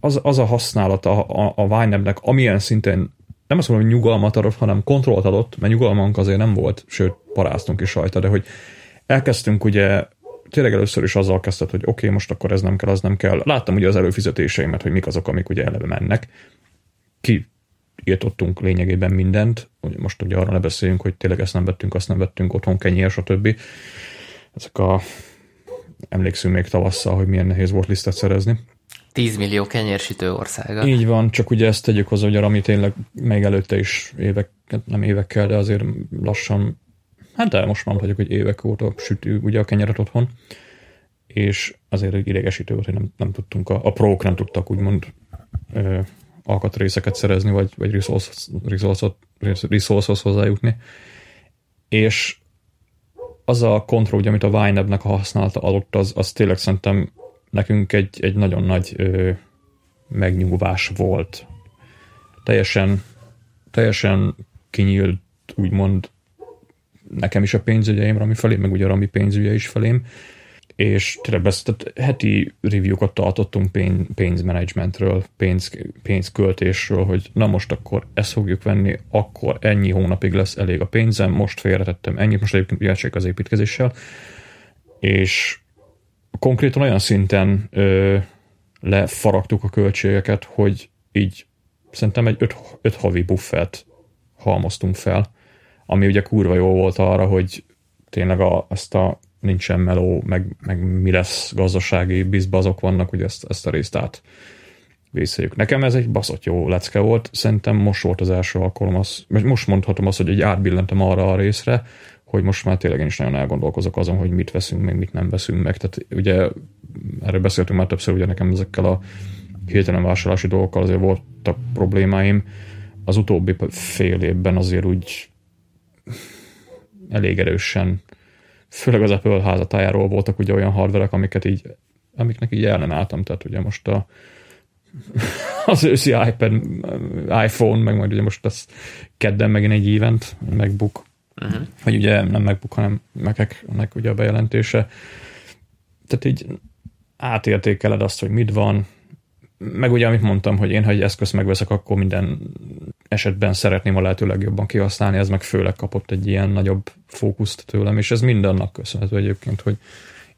az, az a használata a, a YNAB-nek, amilyen szinten nem azt mondom, hogy nyugalmat adott, hanem kontrollt adott, mert nyugalmunk azért nem volt, sőt, paráztunk is rajta, de hogy elkezdtünk ugye tényleg először is azzal kezdett, hogy oké, okay, most akkor ez nem kell, az nem kell. Láttam ugye az előfizetéseimet, hogy mik azok, amik ugye eleve mennek. Ki írtottunk lényegében mindent. Most ugye arra ne beszéljünk, hogy tényleg ezt nem vettünk, azt nem vettünk, otthon kenyér, stb. Ezek a emlékszünk még tavasszal, hogy milyen nehéz volt lisztet szerezni. 10 millió kenyérsütő országa. Így van, csak ugye ezt tegyük hozzá, hogy a Rami tényleg még előtte is évek, nem évekkel, de azért lassan, hát de most már mondhatjuk, hogy évek óta sütő ugye a kenyeret otthon, és azért idegesítő volt, hogy nem, nem tudtunk, a, a prók nem tudtak úgymond ö, alkatrészeket szerezni, vagy, vagy resource-hoz resource hozzájutni. És az a kontroll, amit a YNAB-nek a használata alatt, az, az tényleg szerintem nekünk egy, egy nagyon nagy ö, megnyugvás volt. Teljesen, teljesen kinyílt, úgymond nekem is a pénzügyeim Rami felé, meg ugye Rami pénzügye is felém, és tényleg tehát heti review-kat tartottunk pénz, pénzmenedzsmentről, pénz, pénzköltésről, hogy na most akkor ezt fogjuk venni, akkor ennyi hónapig lesz elég a pénzem, most félretettem ennyit, most egyébként ugye az építkezéssel, és konkrétan olyan szinten ö, lefaragtuk a költségeket, hogy így szerintem egy öt, öt havi buffet halmoztunk fel, ami ugye kurva jó volt arra, hogy tényleg a, azt a nincsen meló, meg, meg mi lesz gazdasági bizba azok vannak, hogy ezt, ezt a részt át vészeljük. Nekem ez egy baszott jó lecke volt, szerintem most volt az első alkalom, az, most mondhatom azt, hogy egy átbillentem arra a részre, hogy most már tényleg én is nagyon elgondolkozok azon, hogy mit veszünk meg, mit nem veszünk meg. Tehát ugye erről beszéltünk már többször, ugye nekem ezekkel a hirtelen vásárlási dolgokkal azért voltak problémáim. Az utóbbi fél évben azért úgy elég erősen, főleg az Apple házatájáról voltak ugye olyan hardverek, amiket így, amiknek így ellenálltam, tehát ugye most a (laughs) az őszi iPad, iPhone, meg majd ugye most ez kedden megint egy event, MacBook uh-huh. vagy ugye nem MacBook, hanem Mac-eknek ugye a bejelentése. Tehát így átértékeled azt, hogy mit van, meg ugye, amit mondtam, hogy én, ha egy eszközt megveszek, akkor minden esetben szeretném a lehető legjobban kihasználni, ez meg főleg kapott egy ilyen nagyobb fókuszt tőlem, és ez mindennak köszönhető egyébként, hogy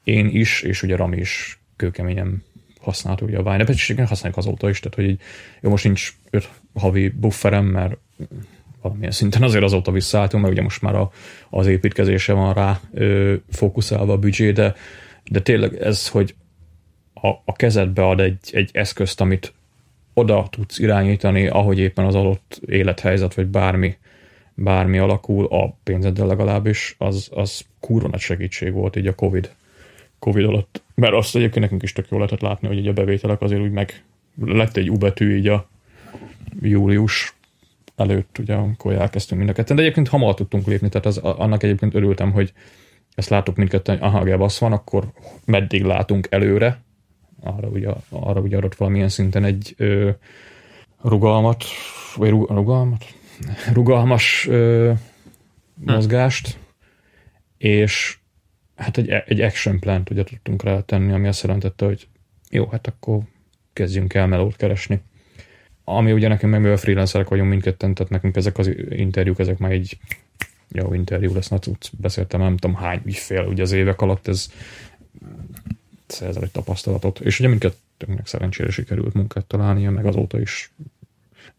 én is, és ugye Rami is kőkeményen használta ugye a Vine, és használjuk azóta is, tehát hogy így, jó, most nincs öt havi bufferem, mert valamilyen szinten azért azóta visszaálltunk, mert ugye most már a, az építkezése van rá ö, fókuszálva a büdzsé, de, de tényleg ez, hogy a, a kezedbe ad egy, egy eszközt, amit oda tudsz irányítani, ahogy éppen az adott élethelyzet, vagy bármi, bármi alakul, a pénzeddel legalábbis, az, az kurva nagy segítség volt így a Covid, Covid alatt. Mert azt egyébként nekünk is tök jól lehetett látni, hogy így a bevételek azért úgy meg lett egy U így a július előtt, ugye, amikor elkezdtünk mind a ketten. De egyébként hamar tudtunk lépni, tehát az, annak egyébként örültem, hogy ezt láttuk mindketten, hogy aha, gebasz van, akkor meddig látunk előre, arra ugye, arra ugye adott valamilyen szinten egy ö, rugalmat, vagy rugalmat? (laughs) Rugalmas ö, hm. mozgást, és hát egy, egy action plant ugye tudtunk rá tenni, ami azt jelentette, hogy jó, hát akkor kezdjünk el melót keresni ami ugye nekünk meg, mivel freelancerek vagyunk mindketten, tehát nekünk ezek az interjúk, ezek már egy jó interjú lesz, hát úgy beszéltem, nem tudom hány ügyfél ugye az évek alatt, ez szerzel egy tapasztalatot, és ugye mindkettőnknek szerencsére sikerült munkát találnia, meg azóta is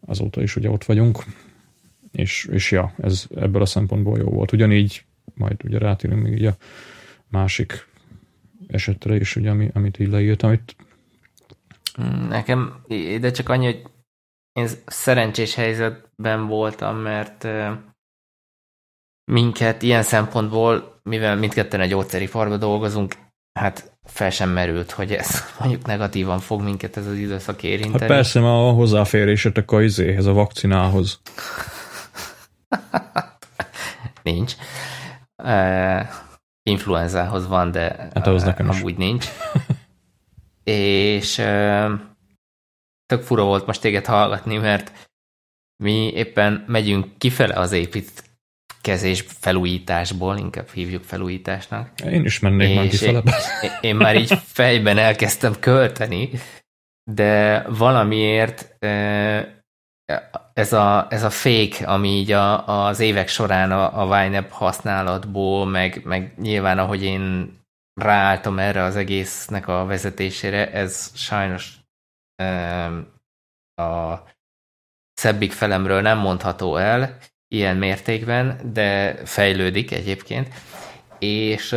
azóta is ugye ott vagyunk, és, és ja, ez ebből a szempontból jó volt. Ugyanígy majd ugye rátérünk még így a másik esetre is, ugye, ami, amit így leírtam. Itt Nekem, de csak annyi, hogy én szerencsés helyzetben voltam, mert minket ilyen szempontból, mivel mindketten egy gyógyszeriparban dolgozunk, hát fel sem merült, hogy ez (laughs) mondjuk negatívan fog minket ez az időszak érinteni. Hát persze, mert a hozzáférésetek a izéhez, a vakcinához. (laughs) nincs. Uh, influenzához van, de hát ahhoz nekem amúgy is. nincs. (laughs) És uh, tök fura volt most téged hallgatni, mert mi éppen megyünk kifele az építkezés felújításból, inkább hívjuk felújításnak. Én is mennék már kifele. Én, én már így fejben elkezdtem költeni, de valamiért ez a, ez a fake, ami így a, az évek során a, a YNAB használatból, meg, meg nyilván ahogy én ráálltam erre az egésznek a vezetésére, ez sajnos a szebbik felemről nem mondható el ilyen mértékben, de fejlődik egyébként, és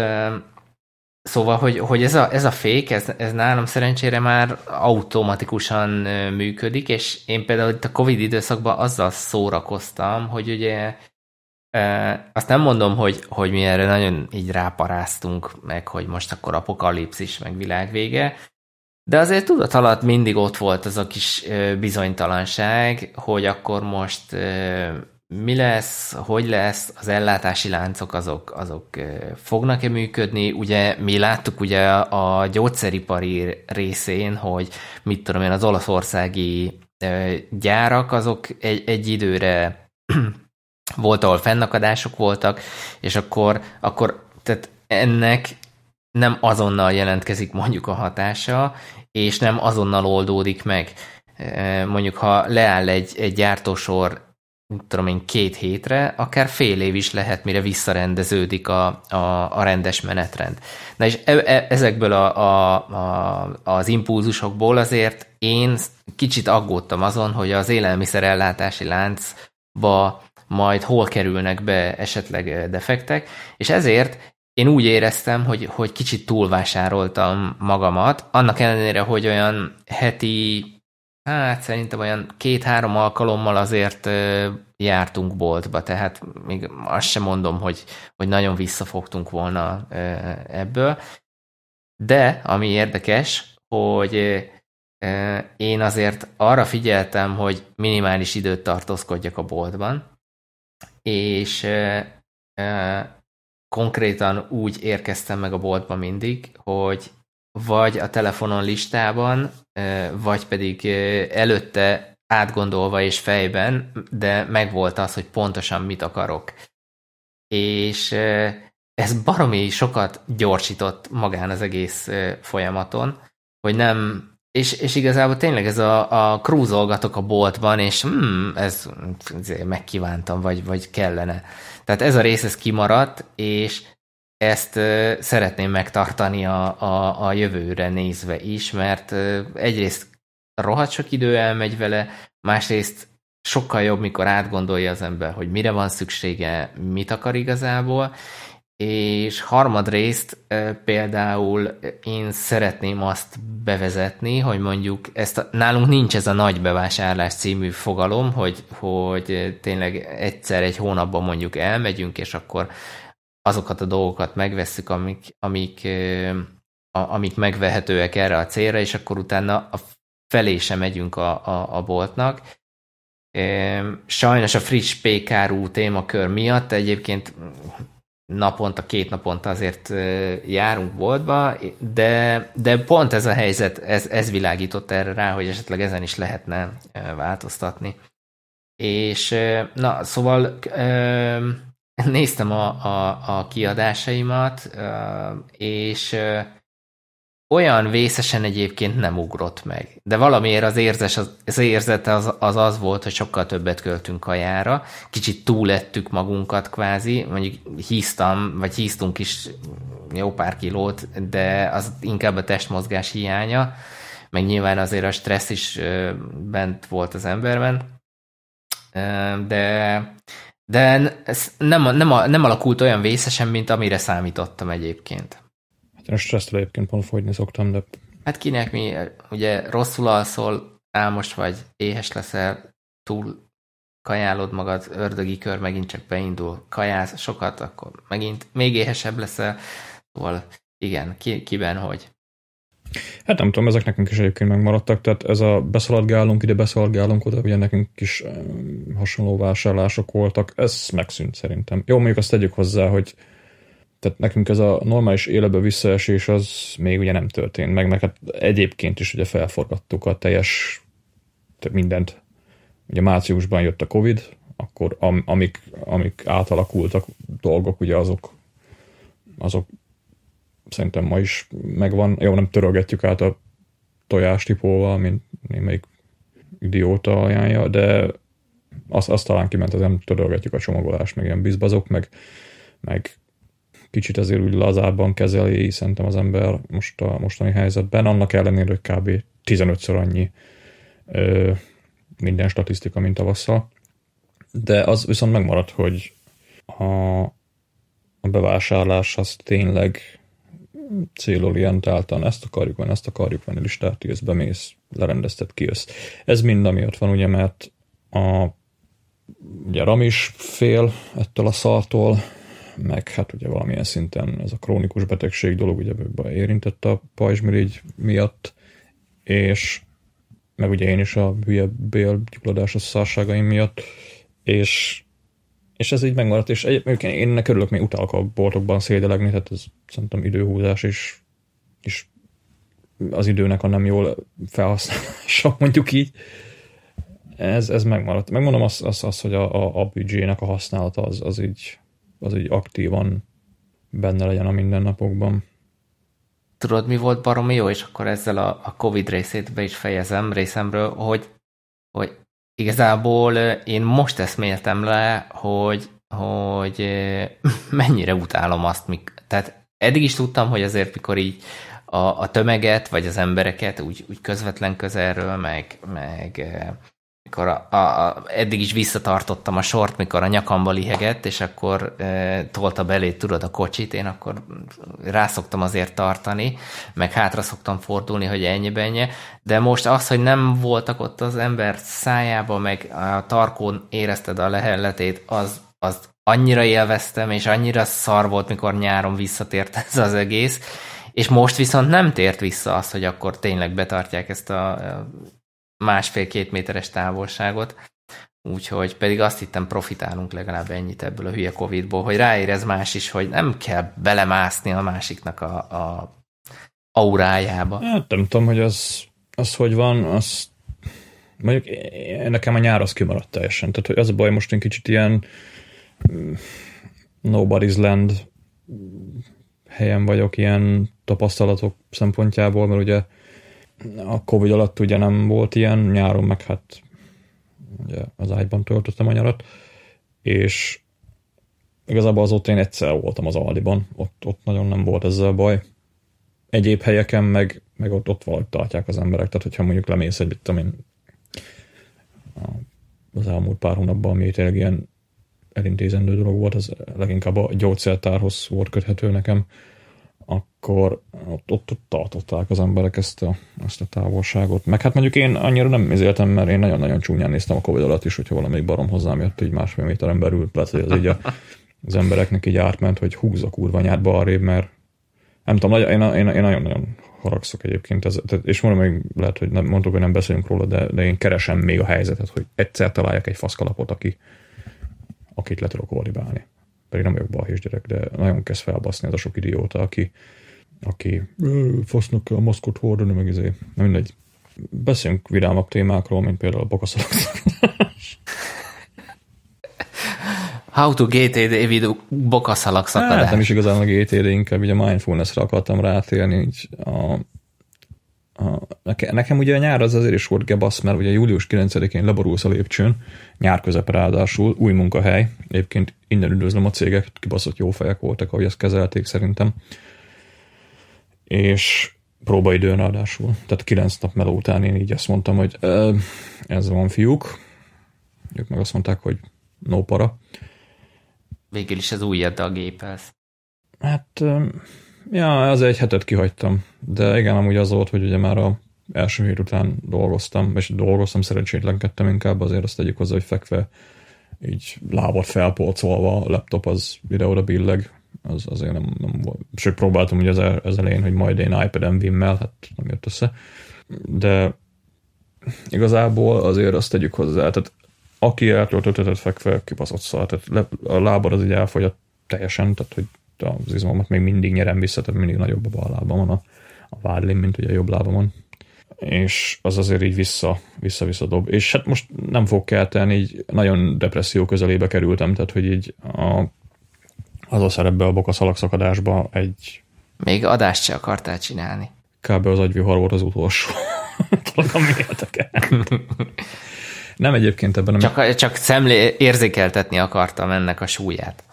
Szóval, hogy, hogy ez, a, ez a fék, ez, ez nálam szerencsére már automatikusan működik, és én például itt a Covid időszakban azzal szórakoztam, hogy ugye azt nem mondom, hogy, hogy mi erre nagyon így ráparáztunk meg, hogy most akkor apokalipszis, meg világvége, de azért tudat alatt mindig ott volt az a kis bizonytalanság, hogy akkor most mi lesz, hogy lesz, az ellátási láncok azok, azok fognak-e működni. Ugye mi láttuk ugye a gyógyszeripari részén, hogy mit tudom én, az olaszországi gyárak azok egy, egy időre (clears throat) volt, ahol fennakadások voltak, és akkor, akkor tehát ennek nem azonnal jelentkezik mondjuk a hatása, és nem azonnal oldódik meg. Mondjuk, ha leáll egy, egy gyártósor tudom én, két hétre, akár fél év is lehet, mire visszarendeződik a, a, a rendes menetrend. Na és e, e, ezekből a, a, a, az impulzusokból azért én kicsit aggódtam azon, hogy az élelmiszerellátási láncba majd hol kerülnek be esetleg defektek, és ezért én úgy éreztem, hogy, hogy kicsit túlvásároltam magamat, annak ellenére, hogy olyan heti Hát szerintem olyan két-három alkalommal azért jártunk boltba, tehát még azt sem mondom, hogy, hogy nagyon visszafogtunk volna ebből. De ami érdekes, hogy én azért arra figyeltem, hogy minimális időt tartózkodjak a boltban, és konkrétan úgy érkeztem meg a boltba mindig, hogy vagy a telefonon listában, vagy pedig előtte átgondolva és fejben, de megvolt az, hogy pontosan mit akarok. És ez baromi sokat gyorsított magán az egész folyamaton, hogy nem, és, és igazából tényleg ez a, a krúzolgatok a boltban, és hmm, ez, ez megkívántam, vagy, vagy kellene. Tehát ez a rész, ez kimaradt, és ezt szeretném megtartani a, a, a jövőre nézve is, mert egyrészt rohadt sok idő elmegy vele, másrészt sokkal jobb, mikor átgondolja az ember, hogy mire van szüksége, mit akar igazából, és harmadrészt például én szeretném azt bevezetni, hogy mondjuk ezt a, nálunk nincs ez a nagy bevásárlás című fogalom, hogy, hogy tényleg egyszer egy hónapban mondjuk elmegyünk, és akkor azokat a dolgokat megvesszük, amik, amik, amik megvehetőek erre a célra, és akkor utána a felé sem megyünk a, a, a boltnak. Sajnos a friss pékárú témakör miatt egyébként naponta, két naponta azért járunk boltba, de, de pont ez a helyzet, ez, ez világított erre rá, hogy esetleg ezen is lehetne változtatni. És na, szóval néztem a, a, a kiadásaimat, és olyan vészesen egyébként nem ugrott meg. De valamiért az, érzes, az, érzete az, az az volt, hogy sokkal többet költünk kajára, kicsit túlettük magunkat kvázi, mondjuk híztam, vagy híztunk is jó pár kilót, de az inkább a testmozgás hiánya, meg nyilván azért a stressz is bent volt az emberben, de de ez nem, nem, nem alakult olyan vészesen, mint amire számítottam egyébként. Hát én a stressztől egyébként pont fogyni szoktam, de... Hát kinek mi, ugye rosszul alszol, álmos vagy, éhes leszel, túl kajálod magad, ördögi kör megint csak beindul, kajáz sokat, akkor megint még éhesebb leszel, szóval igen, ki, kiben hogy. Hát nem tudom, ezek nekünk is egyébként megmaradtak, tehát ez a beszaladgálunk ide, beszaladgálunk oda, ugye nekünk is hasonló vásárlások voltak, ez megszűnt szerintem. Jó, mondjuk azt tegyük hozzá, hogy tehát nekünk ez a normális életbe visszaesés az még ugye nem történt meg, meg hát egyébként is ugye felforgattuk a teljes tehát mindent. Ugye márciusban jött a Covid, akkor am, amik, amik átalakultak dolgok, ugye azok azok szerintem ma is megvan. Jó, nem törölgetjük át a tojástipóval, mint némelyik idióta ajánlja, de azt, azt talán kiment, az nem törölgetjük a csomagolást, meg ilyen bizbazok, meg, meg kicsit azért úgy lazábban kezeli szerintem az ember most a mostani helyzetben, annak ellenére, hogy kb. 15-ször annyi ö, minden statisztika, mint tavasszal. De az viszont megmaradt, hogy a, a bevásárlás az tényleg célorientáltan ezt akarjuk venni, ezt akarjuk venni, listát írsz, bemész, lerendezted, kijössz. Ez mind amiatt van, ugye, mert a ugye Ram is fél ettől a szartól, meg hát ugye valamilyen szinten ez a krónikus betegség dolog ugye érintett a pajzsmirigy miatt, és meg ugye én is a hülye bélgyulladásos szarságaim miatt, és, és ez így megmaradt, és egyébként én ennek örülök, még utálok a boltokban szédelegni, tehát ez szerintem időhúzás is, és az időnek a nem jól felhasználása, (laughs) mondjuk így. Ez, ez megmaradt. Megmondom azt, azt, azt hogy a, a, a büdzsének a használata az, az, így, az így aktívan benne legyen a mindennapokban. Tudod, mi volt baromi jó, és akkor ezzel a, a Covid részét be is fejezem részemről, hogy, hogy igazából én most eszméltem le, hogy, hogy (laughs) mennyire utálom azt, mik, tehát eddig is tudtam, hogy azért mikor így a, a tömeget, vagy az embereket úgy, úgy közvetlen közelről, meg, meg mikor a, a, eddig is visszatartottam a sort, mikor a nyakamba lihegett, és akkor e, tolta belé, tudod, a kocsit, én akkor rászoktam azért tartani, meg hátra szoktam fordulni, hogy ennyi benye, de most az, hogy nem voltak ott az ember szájába, meg a tarkón érezted a lehelletét, az, az annyira élveztem, és annyira szar volt, mikor nyáron visszatért (laughs) ez az egész, és most viszont nem tért vissza az, hogy akkor tényleg betartják ezt a másfél-két méteres távolságot, úgyhogy pedig azt hittem profitálunk legalább ennyit ebből a hülye Covidból, hogy ráérez más is, hogy nem kell belemászni a másiknak a, a aurájába. Hát nem tudom, hogy az, az hogy van, az mondjuk nekem a nyár az kimaradt teljesen. Tehát hogy az a baj, most én kicsit ilyen mm, nobody's land helyen vagyok ilyen tapasztalatok szempontjából, mert ugye a Covid alatt ugye nem volt ilyen, nyáron meg hát ugye az ágyban töltöttem a nyarat, és igazából azóta én egyszer voltam az Aldiban, ott, ott nagyon nem volt ezzel baj. Egyéb helyeken meg, meg ott, ott valahogy tartják az emberek, tehát hogyha mondjuk lemész egy, mit én, az elmúlt pár hónapban, ami tényleg ilyen elintézendő dolog volt, az leginkább a gyógyszertárhoz volt köthető nekem, akkor ott, ott, ott tartották az emberek ezt a, ezt a távolságot. Meg hát mondjuk én annyira nem izéltem, mert én nagyon-nagyon csúnyán néztem a Covid alatt is, hogyha valamelyik barom hozzám jött, így másfél méteren belül, lehet, hogy az így a, az embereknek így átment, hogy húz a kurva nyárba arrébb, mert nem tudom, én, én, én nagyon-nagyon haragszok egyébként, ez, és mondom, hogy lehet, hogy nem, mondtuk, hogy nem beszélünk róla, de, de én keresem még a helyzetet, hogy egyszer találjak egy faszkalapot, aki, akit le tudok ordibálni pedig nem vagyok balhés gyerek, de nagyon kezd felbaszni az a sok idióta, aki, aki fasznak a maszkot hordani, meg izé. Na mindegy. Beszéljünk vidámabb témákról, mint például a bokaszalak How to GTD video bokaszalak szakadás. Hát nem is igazán a GTD, inkább így a mindfulness-re akartam rátérni, így a a, nekem ugye a nyár az azért is volt gebasz, mert ugye július 9-én leborulsz a lépcsőn, nyár közep ráadásul, új munkahely, egyébként innen üdvözlöm a cégek, kibaszott jó fejek voltak, ahogy ezt kezelték szerintem, és próbaidőn ráadásul, tehát 9 nap meló után én így azt mondtam, hogy ez van fiúk, ők meg azt mondták, hogy no para. Végül is ez új a géphez. Hát Ja, az egy hetet kihagytam, de igen, amúgy az volt, hogy ugye már a első hét után dolgoztam, és dolgoztam, szerencsétlenkedtem inkább, azért azt tegyük hozzá, hogy fekve így lábat felpolcolva, a laptop az ide-oda billeg, az azért nem, nem volt. Sőt, próbáltam ugye az, az elején, hogy majd én iPad-en vimmel, hát nem jött össze. De igazából azért azt tegyük hozzá, tehát aki eltöltöttet fekve, kibaszott szal, tehát a lábad az így elfogyott teljesen, tehát hogy az izmomat még mindig nyerem vissza, tehát mindig nagyobb a bal lábamon a, a vádlim, mint ugye a jobb lábamon. És az azért így vissza, vissza-vissza dob. És hát most nem fog kelteni, így nagyon depresszió közelébe kerültem, tehát hogy így a, az a szerepbe a bokaszalak szakadásba egy... Még adást se akartál csinálni. Kb. az agyvihar volt az utolsó (laughs) dolog, ami Nem egyébként ebben. Csak, csak szemlé, érzékeltetni akartam ennek a súlyát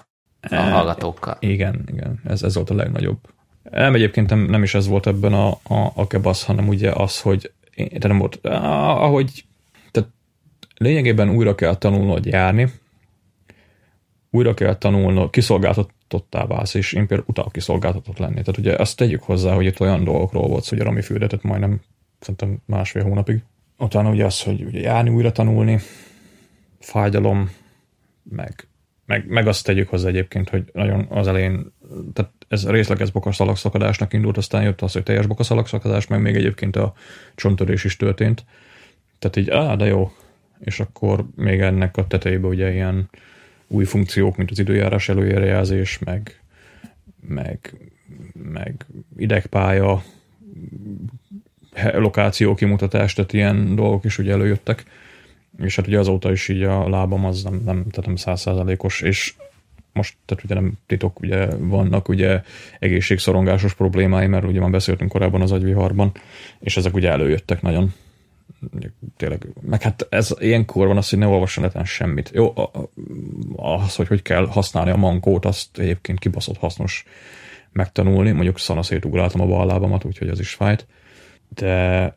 a hallgatókkal. Igen, igen, ez, ez volt a legnagyobb. Nem egyébként nem, nem is ez volt ebben a, a, a kebasz, hanem ugye az, hogy de nem volt, ahogy tehát lényegében újra kell tanulnod járni, újra kell tanulnod, kiszolgáltat, kiszolgáltatottá válsz, és én például utána kiszolgáltatott lenni. Tehát ugye azt tegyük hozzá, hogy itt olyan dolgokról volt hogy a Rami fürdetet majdnem szerintem másfél hónapig. Utána ugye az, hogy ugye járni, újra tanulni, fájdalom, meg, meg, meg azt tegyük hozzá egyébként, hogy nagyon az elején, tehát ez részleges bokaszalagszakadásnak indult, aztán jött az, hogy teljes bokaszalagszakadás, meg még egyébként a csontörés is történt. Tehát így, á, de jó. És akkor még ennek a tetejében ugye ilyen új funkciók, mint az időjárás előjeljelzés, meg, meg, meg idegpálya, lokáció kimutatás, tehát ilyen dolgok is ugye előjöttek. És hát ugye azóta is így a lábam az nem, nem tehát nem százszázalékos, és most, tehát ugye nem titok, ugye vannak ugye egészségszorongásos problémái, mert ugye már beszéltünk korábban az agyviharban, és ezek ugye előjöttek nagyon tényleg, meg hát ez ilyenkor van az, hogy ne olvasson neten semmit. Jó, az, hogy hogy kell használni a mankót, azt egyébként kibaszott hasznos megtanulni, mondjuk szanaszét ugráltam a bal lábamat, úgyhogy az is fájt, de,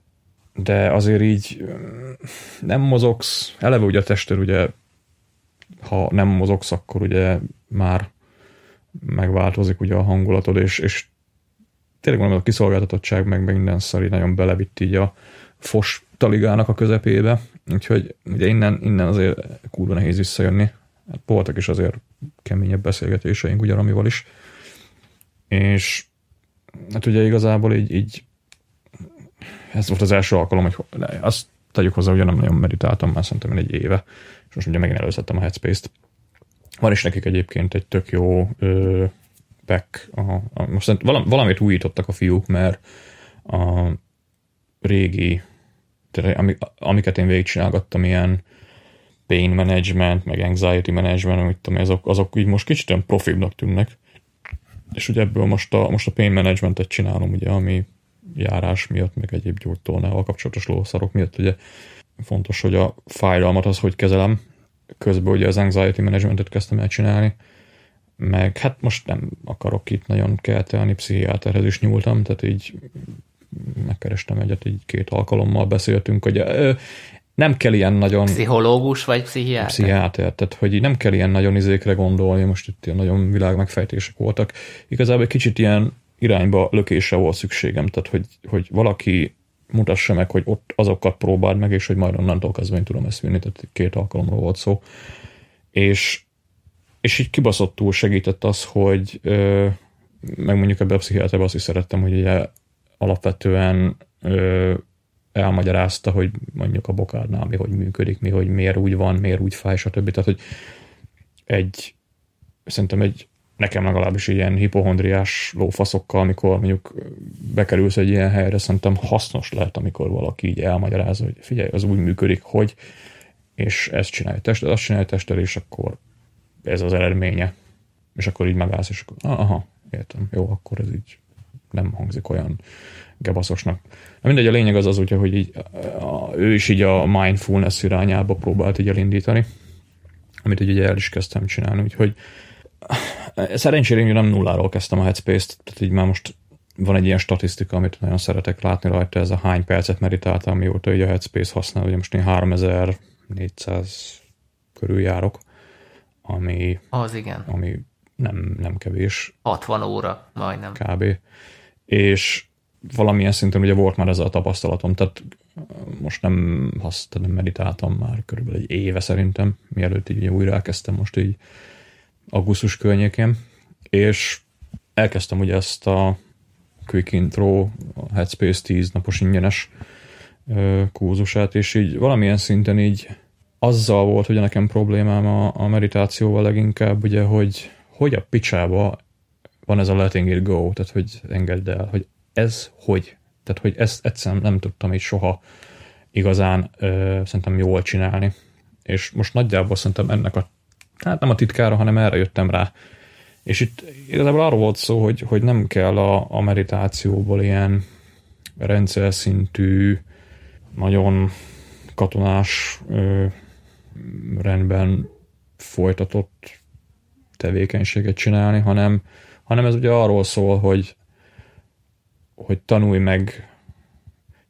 de azért így nem mozogsz, eleve ugye a testőr ugye ha nem mozogsz, akkor ugye már megváltozik ugye a hangulatod, és, és tényleg van a kiszolgáltatottság, meg minden szari nagyon belevitt így a fos taligának a közepébe, úgyhogy ugye innen, innen azért kurva nehéz visszajönni. Hát voltak is azért keményebb beszélgetéseink ugye Ramival is, és hát ugye igazából így, így ez volt az első alkalom, hogy azt tegyük hozzá, hogy nem nagyon meditáltam már szerintem egy éve, és most ugye megint előzettem a Headspace-t. Van is nekik egyébként egy tök jó ö, back, a, a, most valamit újítottak a fiúk, mert a régi amiket én végigcsinálgattam, ilyen pain management, meg anxiety management, amit tudom, azok, azok így most kicsit olyan profibbnak tűnnek. És ugye ebből most a, most a pain managementet csinálom, ugye, ami járás miatt, meg egyéb gyógytornával kapcsolatos lószarok miatt, ugye fontos, hogy a fájdalmat az, hogy kezelem. Közben ugye az anxiety managementet kezdtem el csinálni, meg hát most nem akarok itt nagyon keltelni, pszichiáterhez is nyúltam, tehát így megkerestem egyet, így két alkalommal beszéltünk, hogy nem kell ilyen nagyon... Pszichológus vagy pszichiáter? Pszichiáter, tehát hogy nem kell ilyen nagyon izékre gondolni, most itt ilyen nagyon világ megfejtések voltak. Igazából egy kicsit ilyen irányba lökésre volt szükségem, tehát hogy, hogy valaki mutassa meg, hogy ott azokat próbáld meg, és hogy majd onnantól kezdve én tudom ezt vinni, tehát két alkalomról volt szó. És, és így kibaszottul segített az, hogy ö, meg mondjuk ebbe a pszichiáterbe azt is szerettem, hogy ugye alapvetően ö, elmagyarázta, hogy mondjuk a bokádnál mi hogy működik, mi hogy miért úgy van, miért úgy fáj, stb. Tehát, hogy egy, szerintem egy nekem legalábbis ilyen hipohondriás lófaszokkal, amikor mondjuk bekerülsz egy ilyen helyre, szerintem hasznos lehet, amikor valaki így elmagyarázza, hogy figyelj, az úgy működik, hogy és ezt csinálja tested, azt csinálja tested, és akkor ez az eredménye. És akkor így megállsz, és akkor aha, értem, jó, akkor ez így nem hangzik olyan gebaszosnak. Na mindegy, a lényeg az az, ugye, hogy így, a, ő is így a mindfulness irányába próbált így elindítani, amit ugye el is kezdtem csinálni, úgyhogy szerencsére én nem nulláról kezdtem a Headspace-t, tehát így már most van egy ilyen statisztika, amit nagyon szeretek látni rajta, ez a hány percet meditáltam, mióta így a Headspace használ, ugye most én 3400 körül járok, ami, az igen. ami nem, nem kevés. 60 óra, majdnem. Kb. És valamilyen szinten ugye volt már ez a tapasztalatom, tehát most nem, hasz, nem meditáltam már körülbelül egy éve szerintem, mielőtt így újra elkezdtem most így augusztus környékén, és elkezdtem ugye ezt a Quick Intro, a Headspace 10 napos ingyenes kurzusát, és így valamilyen szinten így azzal volt, hogy nekem problémám a, a meditációval leginkább, ugye, hogy hogy a picsába van ez a letting it go, tehát hogy engedd el, hogy ez hogy? Tehát, hogy ezt egyszerűen nem tudtam így soha igazán ö, szerintem jól csinálni. És most nagyjából szerintem ennek a, hát nem a titkára, hanem erre jöttem rá. És itt igazából arról volt szó, hogy, hogy nem kell a, a meditációból ilyen rendszer szintű, nagyon katonás ö, rendben folytatott tevékenységet csinálni, hanem, hanem ez ugye arról szól, hogy, hogy tanulj meg,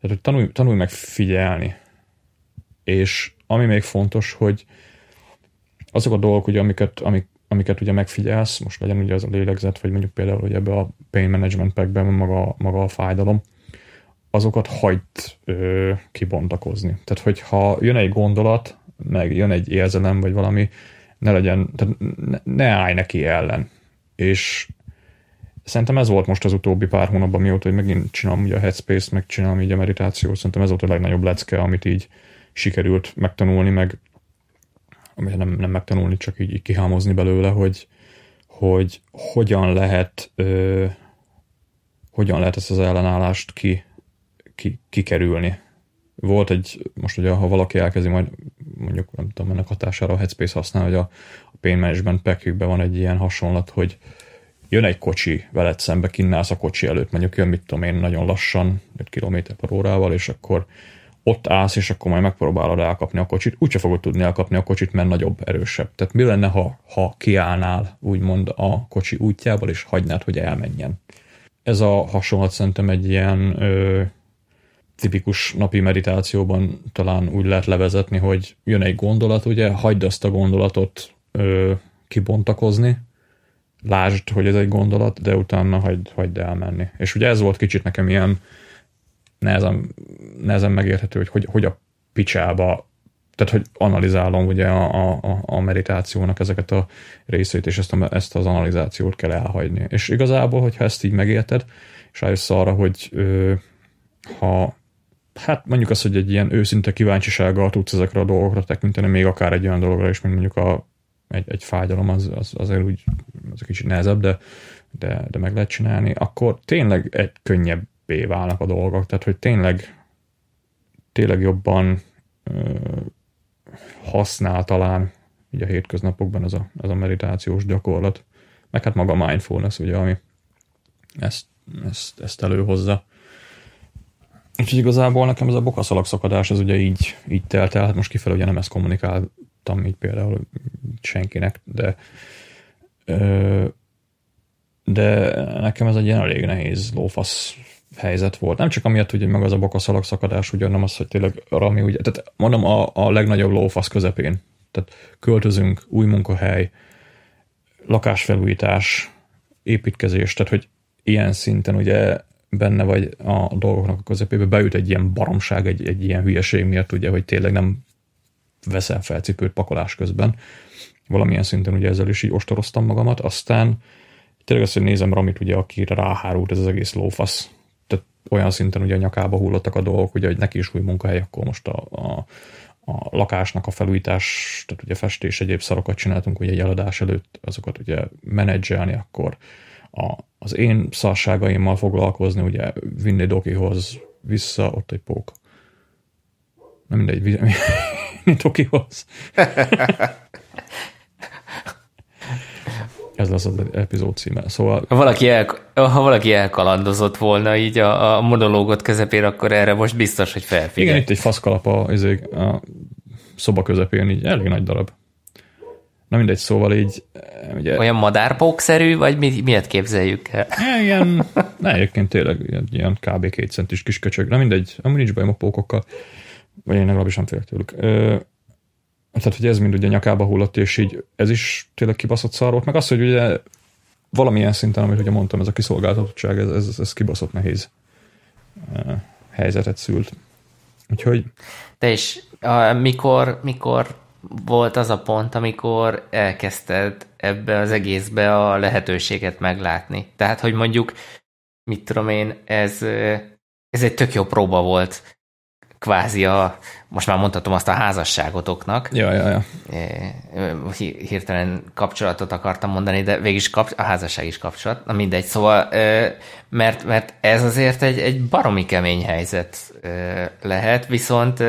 tehát hogy tanulj, tanulj meg figyelni. És ami még fontos, hogy azok a dolgok, ugye, amiket, amik, amiket ugye megfigyelsz, most legyen ugye az a lélegzet, vagy mondjuk például, hogy ebbe a pain management packben maga, maga a fájdalom, azokat hagyd ö, kibontakozni. Tehát, hogyha jön egy gondolat, meg jön egy érzelem, vagy valami, ne legyen, tehát ne, ne állj neki ellen. És szerintem ez volt most az utóbbi pár hónapban, mióta, hogy megint csinálom ugye a Headspace-t, meg csinálom így a meditációt, szerintem ez volt a legnagyobb lecke, amit így sikerült megtanulni, meg amit nem, nem megtanulni, csak így, így kihámozni belőle, hogy, hogy hogyan lehet ö, hogyan lehet ezt az ellenállást ki, ki, kikerülni. Volt egy, most ugye, ha valaki elkezdi majd mondjuk, nem tudom, ennek hatására a Headspace használ, hogy a, a Pain Management packjükben van egy ilyen hasonlat, hogy jön egy kocsi veled szembe, kinnálsz a kocsi előtt, mondjuk jön, mit tudom én, nagyon lassan, 5 km per órával, és akkor ott állsz, és akkor majd megpróbálod elkapni a kocsit, úgyse fogod tudni elkapni a kocsit, mert nagyobb, erősebb. Tehát mi lenne, ha, ha kiállnál, úgymond a kocsi útjából, és hagynád, hogy elmenjen. Ez a hasonlat szerintem egy ilyen ö, tipikus napi meditációban talán úgy lehet levezetni, hogy jön egy gondolat, ugye, hagyd azt a gondolatot ö, kibontakozni, lásd, hogy ez egy gondolat, de utána hagyd, hagyd elmenni. És ugye ez volt kicsit nekem ilyen nehezen, nehezen megérthető, hogy, hogy hogy a picsába tehát, hogy analizálom ugye a, a, a meditációnak ezeket a részét, és ezt, a, ezt az analizációt kell elhagyni. És igazából, hogyha ezt így megérted, és rájössz arra, hogy ö, ha hát mondjuk azt, hogy egy ilyen őszinte kíváncsisággal tudsz ezekre a dolgokra tekinteni, még akár egy olyan dologra is, mint mondjuk a, egy, egy fájdalom, az, az, azért úgy az egy kicsit nehezebb, de, de, de meg lehet csinálni, akkor tényleg egy könnyebbé válnak a dolgok, tehát hogy tényleg tényleg jobban ö, használ talán így a hétköznapokban ez a, ez a meditációs gyakorlat, meg hát maga a mindfulness, ugye, ami ezt, ezt, ezt előhozza. Úgyhogy igazából nekem ez a bokaszalag szakadás, ez ugye így, így telt el, hát most kifelé ugye nem ezt kommunikáltam így például senkinek, de de nekem ez egy ilyen elég nehéz lófasz helyzet volt. Nem csak amiatt, hogy meg az a bokaszalag szakadás, ugye nem az, hogy tényleg Rami, ugye, tehát mondom a, a legnagyobb lófasz közepén. Tehát költözünk, új munkahely, lakásfelújítás, építkezés, tehát hogy ilyen szinten ugye benne vagy a dolgoknak a közepébe, beüt egy ilyen baromság, egy, egy ilyen hülyeség miatt, ugye, hogy tényleg nem veszel fel cipőt pakolás közben. Valamilyen szinten ugye ezzel is így ostoroztam magamat, aztán tényleg azt, hogy nézem Ramit, ugye, aki ráhárult ez az egész lófasz. Tehát olyan szinten ugye a nyakába hullottak a dolgok, ugye, hogy neki is új munkahely, akkor most a, a, a lakásnak a felújítás, tehát ugye festés, egyéb szarokat csináltunk ugye egy eladás előtt, azokat ugye menedzselni, akkor a, az én szarságaimmal foglalkozni, ugye vinni Dokihoz vissza, ott egy pók. Nem mindegy, (laughs) vinni Dokihoz. (laughs) Ez lesz az epizód címe. Szóval... Ha valaki, el, ha valaki elkalandozott volna így a, a monológot közepén, akkor erre most biztos, hogy felfigyel. Igen, itt egy faszkalap a, a szoba közepén, így elég nagy darab. Na mindegy, szóval így... Ugye, Olyan madárpókszerű, vagy mi, miért képzeljük el? Igen, ne, egyébként tényleg ilyen, ilyen kb. két centis kis köcsög. Na mindegy, amúgy nincs bajom a pókokkal, vagy én legalábbis nem félek tőlük. Ö, tehát, hogy ez mind ugye nyakába hullott, és így ez is tényleg kibaszott szar volt, meg az, hogy ugye valamilyen szinten, amit ugye mondtam, ez a kiszolgáltatottság, ez, ez, ez kibaszott nehéz helyzetet szült. Úgyhogy... De is, mikor, mikor volt az a pont, amikor elkezdted ebbe az egészbe a lehetőséget meglátni. Tehát, hogy mondjuk, mit tudom én, ez, ez egy tök jó próba volt kvázi a, most már mondhatom azt a házasságotoknak. Ja, ja, ja. Hirtelen kapcsolatot akartam mondani, de végig is kap, a házasság is kapcsolat. Na mindegy, szóval, mert, mert ez azért egy, egy baromi kemény helyzet lehet, viszont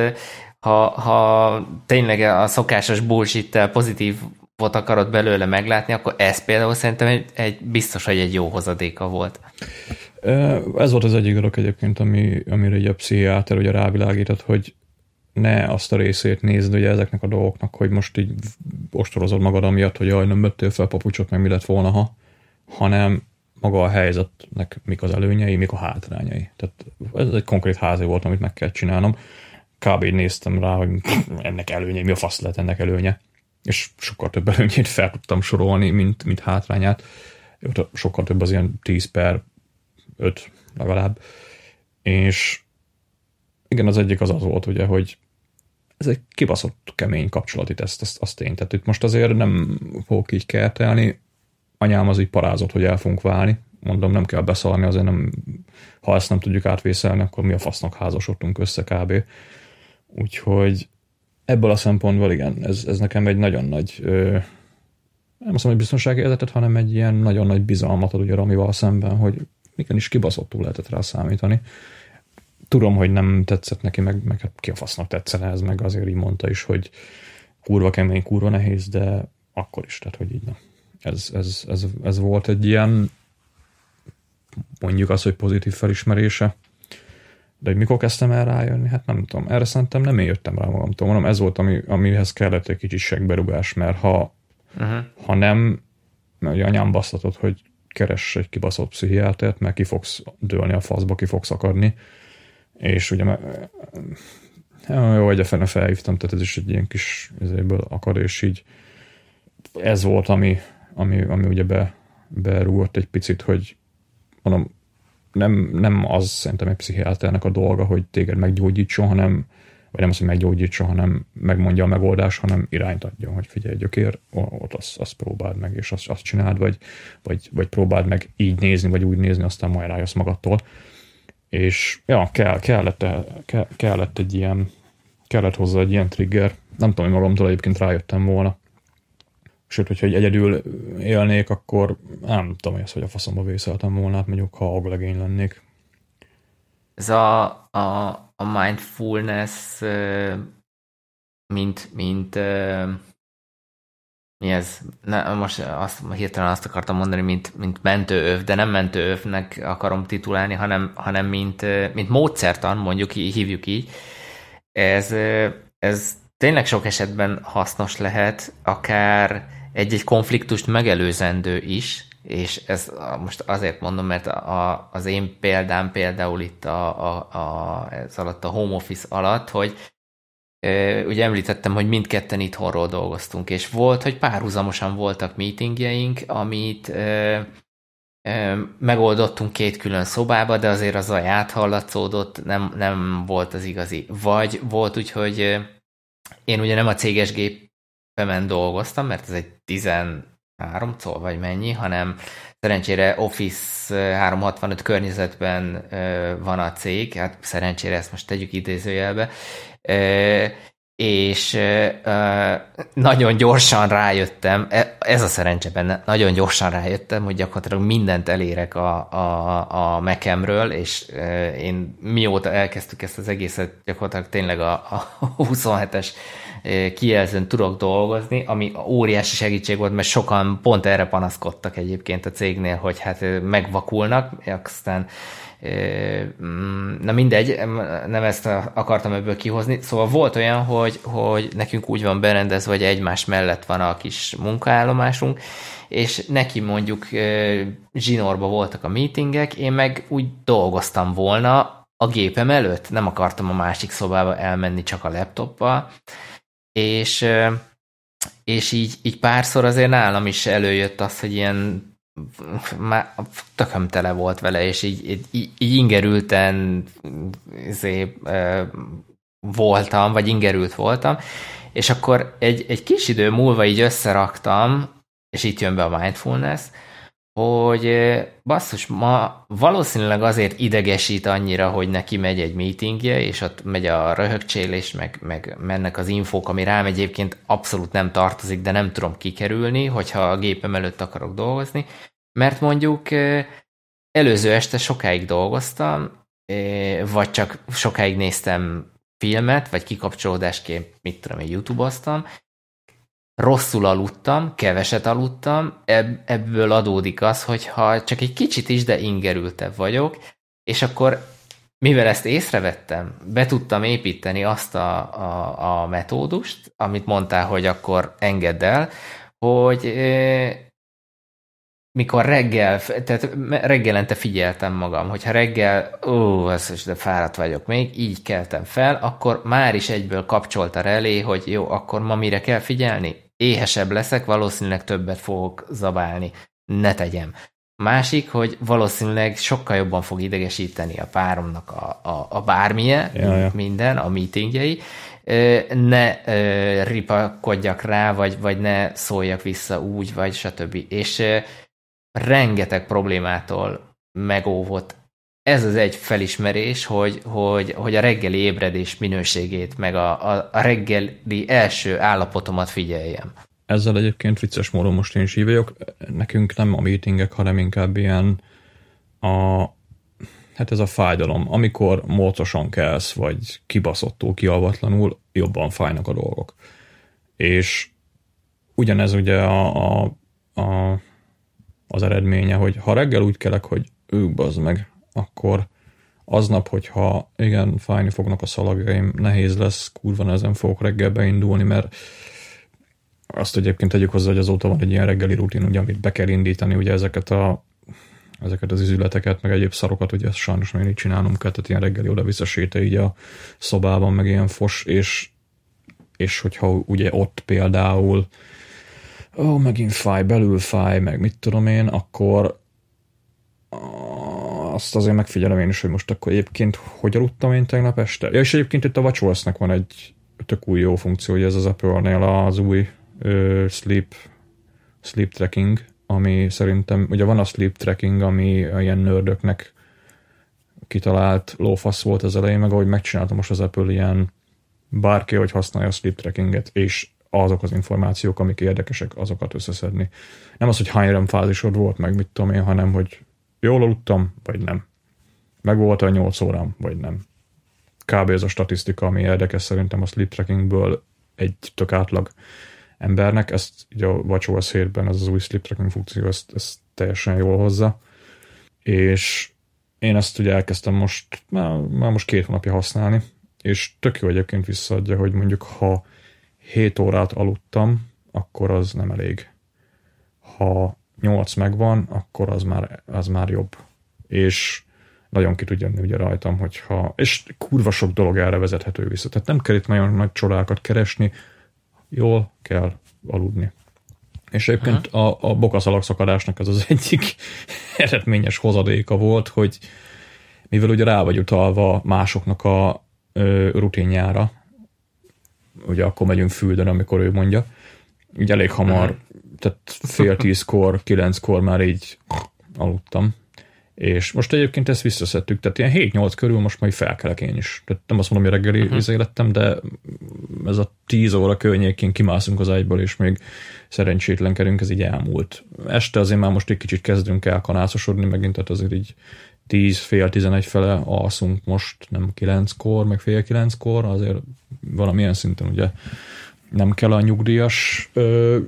ha, ha tényleg a szokásos bullshit pozitív volt akarod belőle meglátni, akkor ez például szerintem egy, egy biztos, hogy egy jó hozadéka volt. Ez volt az egyik dolog egyébként, ami, amire egy a pszichiáter ugye rávilágított, hogy ne azt a részét nézd ugye ezeknek a dolgoknak, hogy most így ostorozod magad amiatt, hogy jaj, nem vettél fel papucsot, meg mi lett volna, ha, hanem maga a helyzetnek mik az előnyei, mik a hátrányai. Tehát ez egy konkrét házi volt, amit meg kell csinálnom kb. néztem rá, hogy ennek előnye, mi a fasz lehet ennek előnye. és sokkal több előnyét fel tudtam sorolni, mint, mint hátrányát. Sokkal több az ilyen 10 per 5 legalább. És igen, az egyik az az volt, ugye, hogy ez egy kibaszott kemény kapcsolati teszt, azt, azt én. Tehát itt most azért nem fogok így kertelni, anyám az így parázott, hogy el fogunk válni, mondom, nem kell beszalni, azért nem, ha ezt nem tudjuk átvészelni, akkor mi a fasznak házasodtunk össze kb. Úgyhogy ebből a szempontból igen, ez, ez nekem egy nagyon nagy, ö, nem azt mondom, hogy biztonsági érzetet, hanem egy ilyen nagyon nagy bizalmat ad ugye Ramival szemben, hogy igenis kibaszottul lehetett rá számítani. Tudom, hogy nem tetszett neki, meg, meg hát ki a fasznak tetszene ez, meg azért így mondta is, hogy kurva kemény, kurva nehéz, de akkor is, tehát hogy így na. Ez, ez, ez, ez volt egy ilyen mondjuk az, hogy pozitív felismerése. De hogy mikor kezdtem el rájönni, hát nem tudom. Erre szerintem nem én jöttem rá magamtól. Mondom, ez volt, ami, amihez kellett egy kicsi segberugás, mert ha, uh-huh. ha nem, mert ugye anyám basztatott, hogy keres egy kibaszott pszichiátert, mert ki fogsz dőlni a faszba, ki fogsz akadni. És ugye jó, hogy a fene felhívtam, tehát ez is egy ilyen kis ezéből akad, és így ez volt, ami, ami, ami ugye be, berúgott egy picit, hogy mondom, nem, nem az szerintem egy pszichiáternek a dolga, hogy téged meggyógyítson, hanem vagy nem az, hogy meggyógyítson, hanem megmondja a megoldás, hanem irányt adjon, hogy figyelj, gyökér, ott azt, azt próbáld meg, és azt, azt csináld, vagy, vagy, vagy próbáld meg így nézni, vagy úgy nézni, aztán majd rájössz magadtól. És ja, kell, kellett, kell, kellett egy ilyen, kellett hozzá egy ilyen trigger. Nem tudom, hogy magamtól egyébként rájöttem volna. Sőt, hogyha egyedül élnék, akkor nem tudom, hogy ezt, hogy a faszomba vészeltem volna, hát mondjuk, ha aglegény lennék. Ez a, a, a mindfulness, mint, mint mi ez? Ne, most azt, hirtelen azt akartam mondani, mint, mint mentőöv, de nem mentőövnek akarom titulálni, hanem, hanem mint, mint módszertan, mondjuk hívjuk így. Ez, ez tényleg sok esetben hasznos lehet, akár egy-egy konfliktust megelőzendő is, és ez most azért mondom, mert a, az én példám például itt a, a, a, ez alatt a home office alatt, hogy e, ugye említettem, hogy mindketten itthonról dolgoztunk, és volt, hogy párhuzamosan voltak meetingjeink, amit e, e, megoldottunk két külön szobába, de azért az a áthallatszódott, nem, nem volt az igazi. Vagy volt úgy, hogy én ugye nem a céges gép Pemen dolgoztam, mert ez egy 13 szó vagy mennyi, hanem szerencsére Office 365 környezetben van a cég, hát szerencsére ezt most tegyük idézőjelbe, és nagyon gyorsan rájöttem, e, ez a szerencse benne, nagyon gyorsan rájöttem, hogy gyakorlatilag mindent elérek a, a, a Mekemről, és én mióta elkezdtük ezt az egészet, gyakorlatilag tényleg a, a (laughs) 27-es kijelzőn tudok dolgozni, ami óriási segítség volt, mert sokan pont erre panaszkodtak egyébként a cégnél, hogy hát megvakulnak, aztán mm, na mindegy, nem ezt akartam ebből kihozni. Szóval volt olyan, hogy, hogy nekünk úgy van berendezve, hogy egymás mellett van a kis munkaállomásunk, és neki mondjuk zsinórba voltak a meetingek, én meg úgy dolgoztam volna a gépem előtt, nem akartam a másik szobába elmenni csak a laptoppal, és, és így, így párszor azért nálam is előjött az, hogy ilyen már tököm tele volt vele, és így, így, így ingerülten izé, voltam, vagy ingerült voltam, és akkor egy, egy kis idő múlva így összeraktam, és itt jön be a mindfulness, hogy basszus, ma valószínűleg azért idegesít annyira, hogy neki megy egy meetingje, és ott megy a röhögcsélés, meg, meg mennek az infók, ami rám egyébként abszolút nem tartozik, de nem tudom kikerülni, hogyha a gépem előtt akarok dolgozni, mert mondjuk előző este sokáig dolgoztam, vagy csak sokáig néztem filmet, vagy kikapcsolódásként, mit tudom én, YouTube-oztam, rosszul aludtam, keveset aludtam, ebb, ebből adódik az, hogyha csak egy kicsit is, de ingerültebb vagyok, és akkor mivel ezt észrevettem, be tudtam építeni azt a, a, a metódust, amit mondtál, hogy akkor engedd el, hogy mikor reggel, tehát reggelente figyeltem magam, hogyha reggel, ó, is de fáradt vagyok még, így keltem fel, akkor már is egyből kapcsolta relé, hogy jó, akkor ma mire kell figyelni? Éhesebb leszek, valószínűleg többet fogok zabálni. Ne tegyem. Másik, hogy valószínűleg sokkal jobban fog idegesíteni a páromnak a, a, a bármilyen, Ja, ja. minden, a meetingjei, ne ripakodjak rá, vagy, vagy ne szóljak vissza úgy, vagy stb. És rengeteg problémától megóvott ez az egy felismerés, hogy, hogy, hogy a reggeli ébredés minőségét, meg a, a, a reggeli első állapotomat figyeljem. Ezzel egyébként vicces módon most én is vagyok. Nekünk nem a meetingek, hanem inkább ilyen a, hát ez a fájdalom. Amikor mócosan kelsz, vagy kibaszottul, kialvatlanul, jobban fájnak a dolgok. És ugyanez ugye a, a, a, az eredménye, hogy ha reggel úgy kelek, hogy ők bazd meg, akkor aznap, hogyha igen, fájni fognak a szalagjaim, nehéz lesz, kurva ezen fogok reggel beindulni, mert azt egyébként tegyük hozzá, hogy azóta van egy ilyen reggeli rutin, ugye, amit be kell indítani, ugye ezeket a ezeket az üzleteket, meg egyéb szarokat, ugye ezt sajnos még így csinálnom kell, tehát ilyen reggeli oda-vissza séta így a szobában, meg ilyen fos, és, és hogyha ugye ott például ó, megint fáj, belül fáj, meg mit tudom én, akkor azt azért megfigyelem én is, hogy most akkor egyébként hogy aludtam én tegnap este. Ja, és egyébként itt a WatchOS-nek van egy tök új jó funkció, hogy ez az Apple-nél az új ö, sleep, sleep tracking, ami szerintem, ugye van a sleep tracking, ami ilyen nördöknek kitalált lófasz volt az elején, meg ahogy megcsináltam most az Apple ilyen bárki, hogy használja a sleep trackinget, és azok az információk, amik érdekesek, azokat összeszedni. Nem az, hogy hány fázisod volt, meg mit tudom én, hanem, hogy jól aludtam, vagy nem. Meg volt a 8 órám, vagy nem. Kb. ez a statisztika, ami érdekes szerintem a sleep trackingből egy tök átlag embernek, ezt ugye a WatchOS 7-ben ez az új sleep tracking funkció, ezt, ezt teljesen jól hozza. És én ezt ugye elkezdtem most, már, már most két hónapja használni, és tök jó egyébként visszaadja, hogy mondjuk ha 7 órát aludtam, akkor az nem elég. Ha 8 megvan, akkor az már, az már jobb. És nagyon ki tud jönni ugye rajtam, hogyha, és kurva sok dolog erre vezethető vissza. Tehát nem kell itt nagyon nagy csodákat keresni, jól kell aludni. És egyébként a, a bokaszalagszakadásnak az az (laughs) egyik eredményes hozadéka volt, hogy mivel ugye rá vagy utalva másoknak a ö, rutinjára, ugye akkor megyünk füldön, amikor ő mondja, így elég hamar, uh-huh. Tehát fél (laughs) tízkor, kilenckor már így aludtam. És most egyébként ezt visszaszedtük, tehát ilyen 7-8 körül most majd felkelek én is. Tehát nem azt mondom, hogy reggeli uh-huh. izélettem, de ez a 10 óra környékén kimászunk az ágyból, és még szerencsétlenkedünk, ez így elmúlt. Este azért már most egy kicsit kezdünk el kanászosodni megint, tehát azért így 10, fél 11 fele alszunk most, nem 9-kor, meg fél 9-kor, azért valamilyen szinten ugye nem kell a nyugdíjas ö,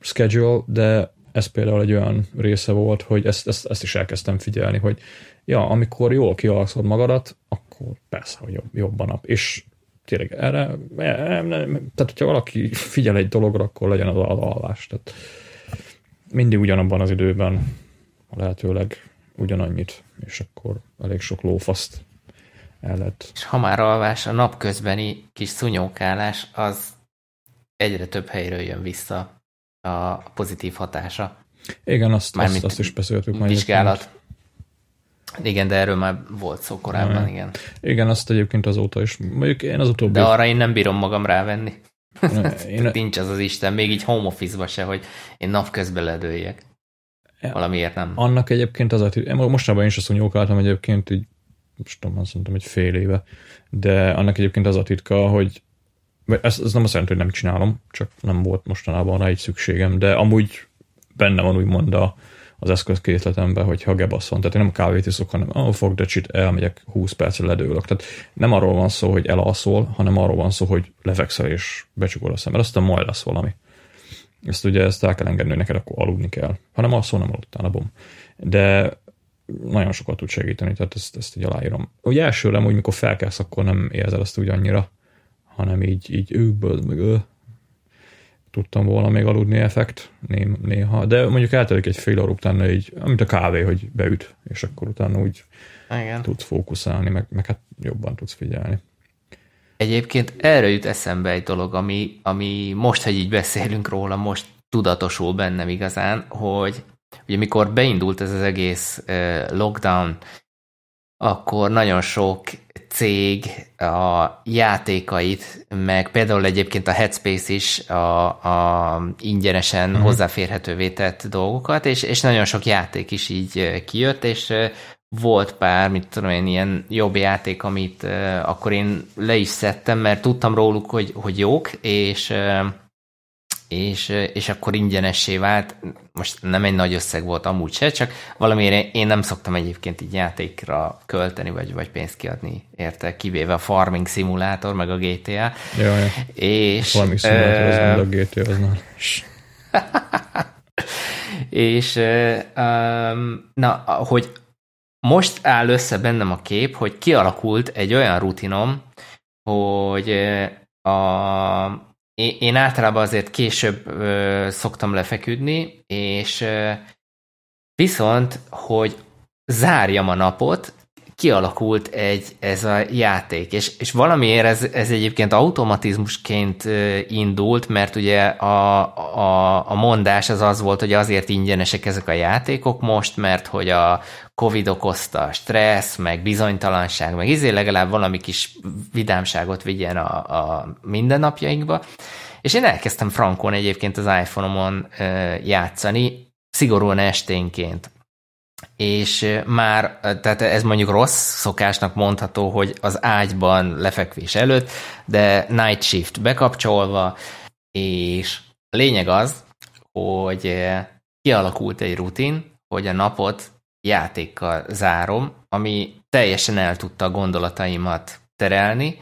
schedule, de ez például egy olyan része volt, hogy ezt, ezt, ezt is elkezdtem figyelni, hogy ja, amikor jól kialszod magadat, akkor persze, hogy jobb, jobb a nap. És tényleg erre, nem, nem, tehát hogyha valaki figyel egy dologra, akkor legyen az az alvás. Tehát mindig ugyanabban az időben lehetőleg ugyanannyit, és akkor elég sok lófaszt el lehet. És ha már alvás, a napközbeni kis szunyókálás az egyre több helyről jön vissza a pozitív hatása. Igen, azt, azt, azt is beszéltük majd. Vizsgálat. Igen, de erről már volt szó korábban, igen. Igen, azt egyébként azóta is. Mondjuk én az utóbbi... De arra én nem bírom magam rávenni. Én... (laughs) Nincs az az Isten, még így home office se, hogy én napközben ledőjek. Valamiért nem. Annak egyébként az a... Mostanában én is azt nyókáltam egyébként, így most tudom, azt mondtam, hogy fél éve, de annak egyébként az a titka, hogy ez, ez nem azt jelenti, hogy nem csinálom, csak nem volt mostanában rá egy szükségem, de amúgy benne van úgymond a, az eszközkészletemben, hogy ha gebasz van. Tehát én nem kávét iszok, hanem oh, fog de csit, elmegyek 20 percre ledőlök. Tehát nem arról van szó, hogy elalszol, hanem arról van szó, hogy lefekszel és becsukod a szemed. Aztán majd lesz valami. Ezt ugye ezt el kell engedni, neked akkor aludni kell. Ha nem alszol, nem aludtál a bom. De nagyon sokat tud segíteni, tehát ezt, ezt így aláírom. Ugye elsőre, hogy mikor felkelsz, akkor nem érzed azt úgy annyira, hanem így, így őkből, meg ő, tudtam volna még aludni effekt néha, de mondjuk eltelik egy fél óra utána így, mint a kávé, hogy beüt, és akkor utána úgy Igen. tudsz fókuszálni, meg, meg hát jobban tudsz figyelni. Egyébként erre jut eszembe egy dolog, ami, ami most, hogy így beszélünk róla, most tudatosul bennem igazán, hogy ugye mikor beindult ez az egész lockdown, akkor nagyon sok cég a játékait, meg például egyébként a Headspace is a, a ingyenesen uh-huh. hozzáférhetővé tett dolgokat, és, és nagyon sok játék is így kijött, és volt pár, mit tudom én, ilyen jobb játék, amit uh, akkor én le is szedtem, mert tudtam róluk, hogy, hogy jók, és uh, és, és akkor ingyenessé vált. Most nem egy nagy összeg volt amúgy se, csak valamiért én nem szoktam egyébként így játékra költeni, vagy, vagy pénzt kiadni érte, kivéve a Farming Simulator, meg a GTA. Ja, ja. És, a Farming Simulator az nem, a GTA az (laughs) és um, na, hogy most áll össze bennem a kép, hogy kialakult egy olyan rutinom, hogy a, én általában azért később ö, szoktam lefeküdni, és ö, viszont, hogy zárjam a napot, kialakult egy ez a játék, és, és valamiért ez, ez egyébként automatizmusként indult, mert ugye a, a, a mondás az az volt, hogy azért ingyenesek ezek a játékok most, mert hogy a Covid okozta stressz, meg bizonytalanság, meg izé legalább valami kis vidámságot vigyen a, a mindennapjainkba, és én elkezdtem frankon egyébként az iPhone-omon játszani, szigorúan esténként. És már, tehát ez mondjuk rossz szokásnak mondható, hogy az ágyban lefekvés előtt, de night shift bekapcsolva, és lényeg az, hogy kialakult egy rutin, hogy a napot játékkal zárom, ami teljesen el tudta a gondolataimat terelni,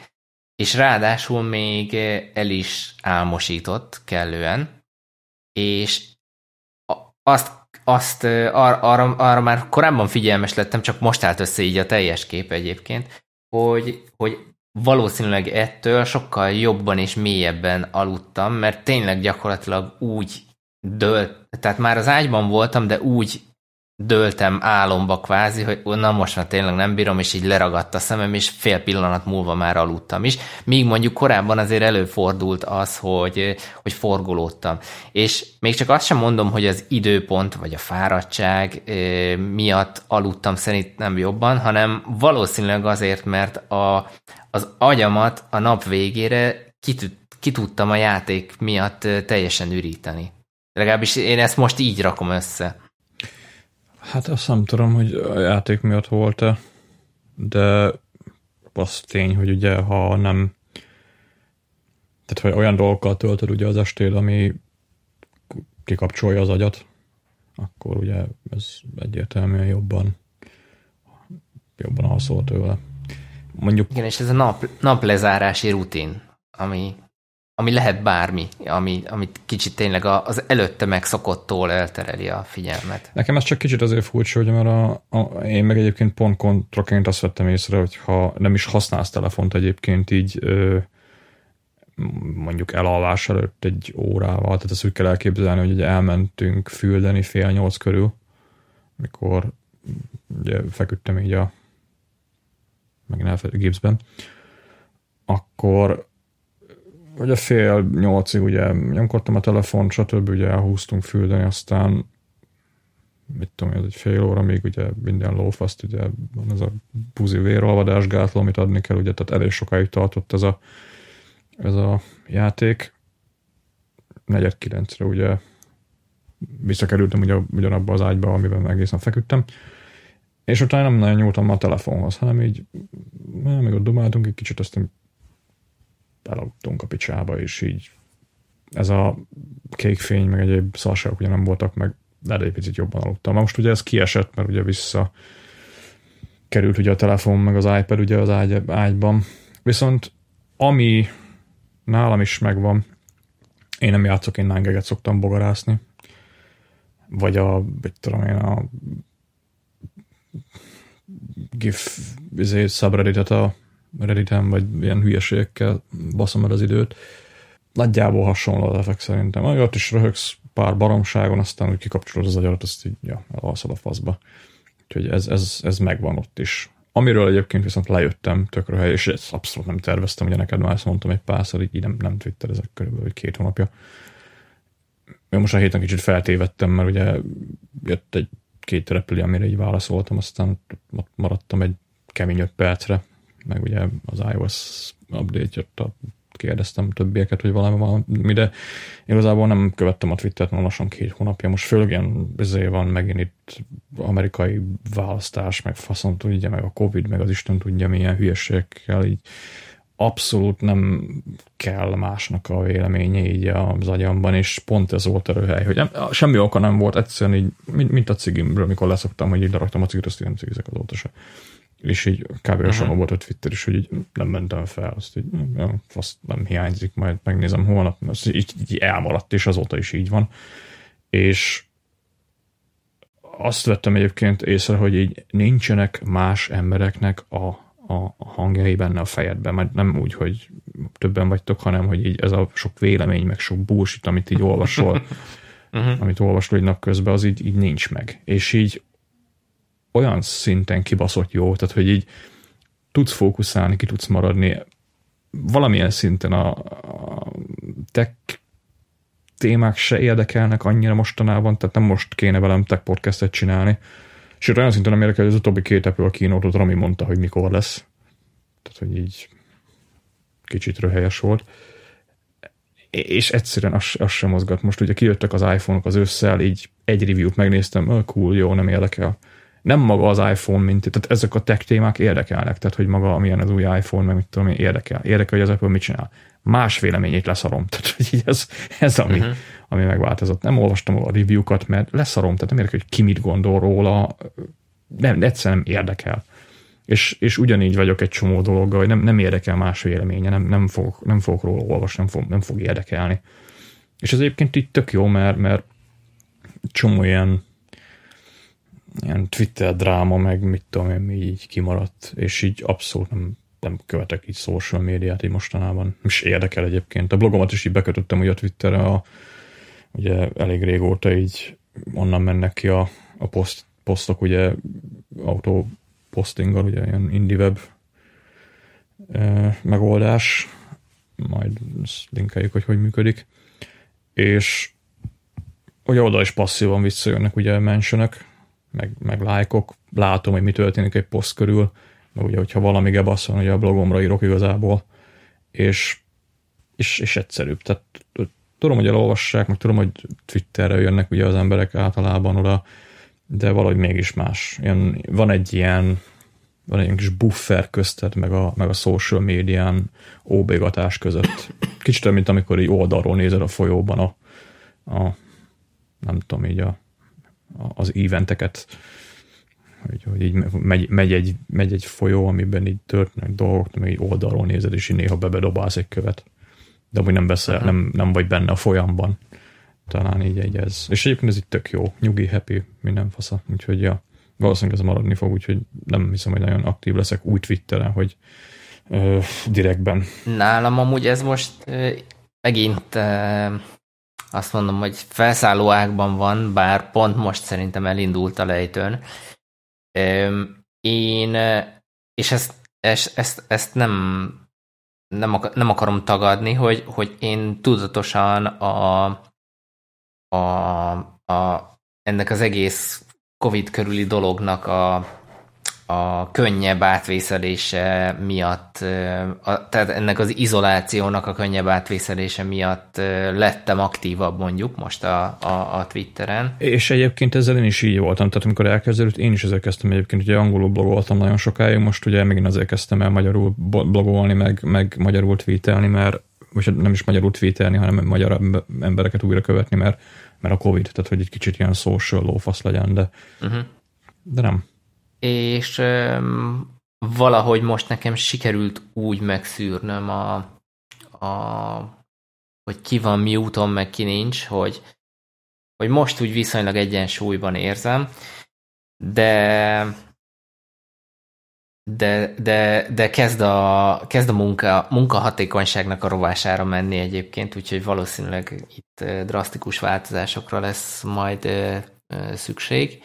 és ráadásul még el is álmosított kellően, és azt azt ar, arra, arra már korábban figyelmes lettem, csak most állt össze így a teljes kép egyébként, hogy, hogy valószínűleg ettől sokkal jobban és mélyebben aludtam, mert tényleg gyakorlatilag úgy dölt, tehát már az ágyban voltam, de úgy döltem álomba kvázi, hogy na most már tényleg nem bírom, és így leragadt a szemem, és fél pillanat múlva már aludtam is. Míg mondjuk korábban azért előfordult az, hogy, hogy forgolódtam. És még csak azt sem mondom, hogy az időpont, vagy a fáradtság miatt aludtam szerintem jobban, hanem valószínűleg azért, mert a, az agyamat a nap végére ki tudtam a játék miatt teljesen üríteni. Legalábbis én ezt most így rakom össze. Hát azt nem tudom, hogy a játék miatt volt-e, de az tény, hogy ugye ha nem tehát hogy olyan dolgokkal töltöd ugye az estél, ami kikapcsolja az agyat, akkor ugye ez egyértelműen jobban jobban alszol tőle. Mondjuk... Igen, és ez a nap, naplezárási rutin, ami ami lehet bármi, ami, amit kicsit tényleg az előtte megszokottól eltereli a figyelmet. Nekem ez csak kicsit azért furcsa, hogy mert a, a, én meg egyébként pont kontraként azt vettem észre, hogy ha nem is használsz telefont egyébként így ö, mondjuk elalvás előtt egy órával, tehát ezt úgy kell elképzelni, hogy elmentünk füldeni fél nyolc körül, mikor ugye feküdtem így a elfed, gipszben, akkor a fél nyolcig ugye nyomkodtam a telefon, stb. ugye elhúztunk füldeni, aztán mit tudom, ez egy fél óra, még ugye minden lófaszt, ugye van ez a buzi vérolvadás gátló, amit adni kell, ugye, tehát elég sokáig tartott ez a, ez a játék. Negyed kilencre ugye visszakerültem ugye ugyanabba az ágyba, amiben egészen feküdtem, és utána nem nagyon nyúltam a telefonhoz, hanem így, még ott dumáltunk egy kicsit, aztán elaludtunk a picsába, és így ez a kék fény, meg egyéb szarságok ugye nem voltak, meg de egy picit jobban aludtam. Most ugye ez kiesett, mert ugye vissza került ugye a telefon, meg az iPad ugye az ágy, ágyban. Viszont ami nálam is megvan, én nem játszok, én nángeget szoktam bogarászni, vagy a, mit tudom én, a GIF izé, subredditet a Redditen, vagy ilyen hülyeségekkel baszom el az időt. Nagyjából hasonló az effekt szerintem. Ott is röhögsz pár baromságon, aztán úgy kikapcsolod az agyarat, azt így ja, elalszol a faszba. Úgyhogy ez, ez, ez megvan ott is. amiről egyébként viszont lejöttem tökre hely, és ezt abszolút nem terveztem, ugye neked már ezt mondtam egy párszor, így nem, nem twitterezek körülbelül két hónapja. Én most a héten kicsit feltévettem, mert ugye jött egy két repülő, amire így válaszoltam, aztán ott maradtam egy kemény öt percre, meg ugye az iOS update jött a kérdeztem többieket, hogy valami van, de igazából nem követtem a Twittert már lassan két hónapja. Most főleg ilyen van megint itt amerikai választás, meg faszon tudja, meg a Covid, meg az Isten tudja milyen hülyeségekkel így abszolút nem kell másnak a véleménye így az agyamban, és pont ez volt a röhely, hogy nem, semmi oka nem volt, egyszerűen így, mint, mint a cigimről, mikor leszoktam, hogy így leraktam a cigit, azt így nem cigizek azóta se és így kb. uh-huh. volt a Twitter is, hogy így nem mentem fel, azt így nem, azt nem hiányzik, majd megnézem holnap, azt így, így elmaradt, és azóta is így van. És azt vettem egyébként észre, hogy így nincsenek más embereknek a, a, a hangjai benne a fejedben, mert nem úgy, hogy többen vagytok, hanem hogy így ez a sok vélemény, meg sok bullshit, amit így olvasol, uh-huh. (laughs) amit olvasol egy nap közben, az így, így nincs meg. És így olyan szinten kibaszott jó, tehát hogy így tudsz fókuszálni, ki tudsz maradni valamilyen szinten a, a tech témák se érdekelnek annyira mostanában, tehát nem most kéne velem tech podcastet csinálni. Sőt, olyan szinten nem érdekel, hogy az utóbbi két Apple kínótot Rami mondta, hogy mikor lesz. Tehát, hogy így kicsit röhelyes volt. És egyszerűen az, az sem mozgat. Most ugye kijöttek az iPhone-ok az ősszel, így egy review-t megnéztem, oh, cool, jó, nem érdekel nem maga az iPhone, mint, tehát ezek a tech témák érdekelnek, tehát hogy maga amilyen az új iPhone, meg mit tudom én, érdekel. Érdekel, hogy az Apple mit csinál. Más véleményét leszarom. (laughs) Tehát hogy ez, ez ami, uh-huh. ami megváltozott. Nem olvastam a review-kat, mert leszarom, tehát nem érdekel, hogy ki mit gondol róla, nem, egyszerűen nem érdekel. És, és ugyanígy vagyok egy csomó dologgal, hogy nem, nem érdekel más véleménye, nem, nem, fogok, nem fogok róla olvasni, nem fog, nem fog érdekelni. És ez egyébként így tök jó, mert, mert csomó ilyen ilyen Twitter dráma, meg mit tudom én, így kimaradt, és így abszolút nem, nem követek így social médiát így mostanában. És érdekel egyébként. A blogomat is így bekötöttem ugye a Twitterre, a, ugye elég régóta így onnan mennek ki a, a poszt, posztok, ugye autó postinggal, ugye ilyen IndieWeb e, megoldás, majd linkeljük, hogy hogy működik, és ugye oda is passzívan visszajönnek ugye mentionök, meg, meg lájkok, látom, hogy mi történik egy poszt körül, meg ugye, hogyha valami gebasszon, ugye a blogomra írok igazából, és, és, és egyszerűbb. Tehát tudom, hogy elolvassák, meg tudom, hogy Twitterre jönnek ugye az emberek általában oda, de valahogy mégis más. Ilyen, van egy ilyen van egy kis buffer közted, meg a, meg a social médián óbégatás között. Kicsit olyan, mint amikor így oldalról nézed a folyóban a, a nem tudom, így a az éventeket, hogy, hogy így megy, megy, egy, megy egy folyó, amiben így történnek dolgok, meg egy oldalról nézed, és így néha bebedobálsz egy követ. De amúgy nem beszél, uh-huh. nem, nem vagy benne a folyamban. Talán így egy ez. És egyébként ez itt tök jó. Nyugi, happy, minden fasza. Úgyhogy ja, valószínűleg ez maradni fog, úgyhogy nem hiszem, hogy nagyon aktív leszek úgy Twitteren, hogy ö, direktben. Nálam amúgy ez most ö, megint ö, azt mondom, hogy felszálló ágban van, bár pont most szerintem elindult a lejtőn. Én, és ezt, ezt, ezt, nem, nem, nem akarom tagadni, hogy, hogy én tudatosan a, a, a, ennek az egész Covid körüli dolognak a, a könnyebb átvészelése miatt, a, tehát ennek az izolációnak a könnyebb átvészelése miatt lettem aktívabb mondjuk most a, a, a Twitteren. És egyébként ezzel én is így voltam, tehát amikor elkezdődött, én is ezzel kezdtem egyébként, ugye angolul blogoltam nagyon sokáig, most ugye megint azért kezdtem el magyarul blogolni, meg, meg magyarul tweetelni, mert vagy nem is magyarul tweetelni, hanem magyar embereket újra követni, mert, mert a Covid, tehát hogy egy kicsit ilyen social lófasz legyen, de, uh-huh. de nem és valahogy most nekem sikerült úgy megszűrnöm a, a hogy ki van mi úton, meg ki nincs, hogy, hogy most úgy viszonylag egyensúlyban érzem, de de, de, de kezd a, kezd a munka, munkahatékonyságnak a rovására menni egyébként, úgyhogy valószínűleg itt drasztikus változásokra lesz majd szükség.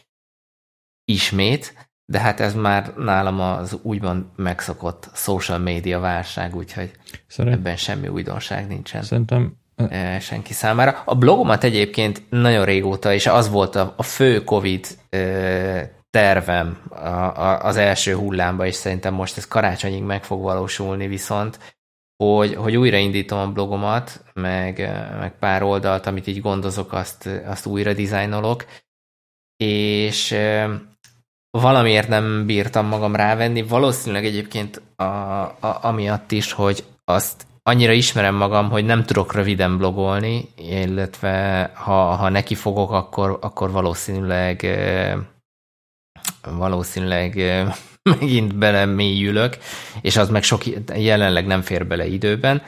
Ismét, de hát ez már nálam az úgymond megszokott social media válság, úgyhogy Szerint, ebben semmi újdonság nincsen. Szerintem e, senki számára. A blogomat egyébként nagyon régóta, és az volt a, a fő COVID e, tervem a, a, az első hullámba, és szerintem most ez karácsonyig meg fog valósulni viszont, hogy, hogy újraindítom a blogomat, meg, meg pár oldalt, amit így gondozok, azt, azt újra dizájnolok, és valamiért nem bírtam magam rávenni, valószínűleg egyébként a, a, amiatt is, hogy azt annyira ismerem magam, hogy nem tudok röviden blogolni, illetve ha, ha neki fogok, akkor, akkor valószínűleg valószínűleg (laughs) megint belemélyülök, és az meg sok jelenleg nem fér bele időben,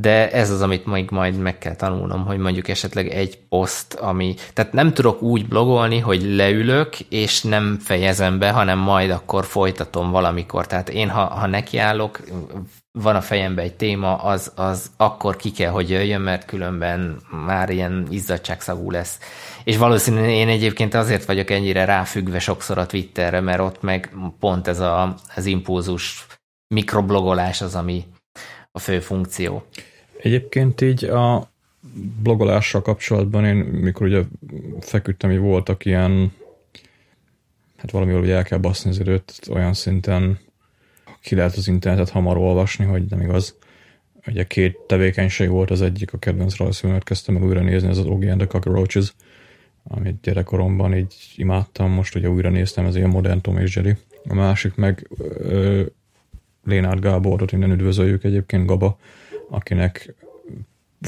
de ez az, amit még majd meg kell tanulnom, hogy mondjuk esetleg egy poszt, ami, tehát nem tudok úgy blogolni, hogy leülök, és nem fejezem be, hanem majd akkor folytatom valamikor. Tehát én, ha, ha nekiállok, van a fejemben egy téma, az, az akkor ki kell, hogy jöjjön, mert különben már ilyen izzadságszagú lesz. És valószínűleg én egyébként azért vagyok ennyire ráfüggve sokszor a Twitterre, mert ott meg pont ez a, az impulzus mikroblogolás az, ami a fő funkció. Egyébként így a blogolással kapcsolatban én, mikor ugye feküdtem, hogy voltak ilyen, hát valamivel ugye el kell baszni az időt, olyan szinten ki lehet az internetet hamar olvasni, hogy nem igaz. Ugye két tevékenység volt, az egyik a kedvenc rajzfilmet kezdtem meg újra nézni, ez az Ogie and the Cockroaches, amit gyerekkoromban így imádtam, most ugye újra néztem, ez ilyen modern Tom és Jerry. A másik meg ö, Lénárd Gáborot innen üdvözöljük egyébként Gaba, akinek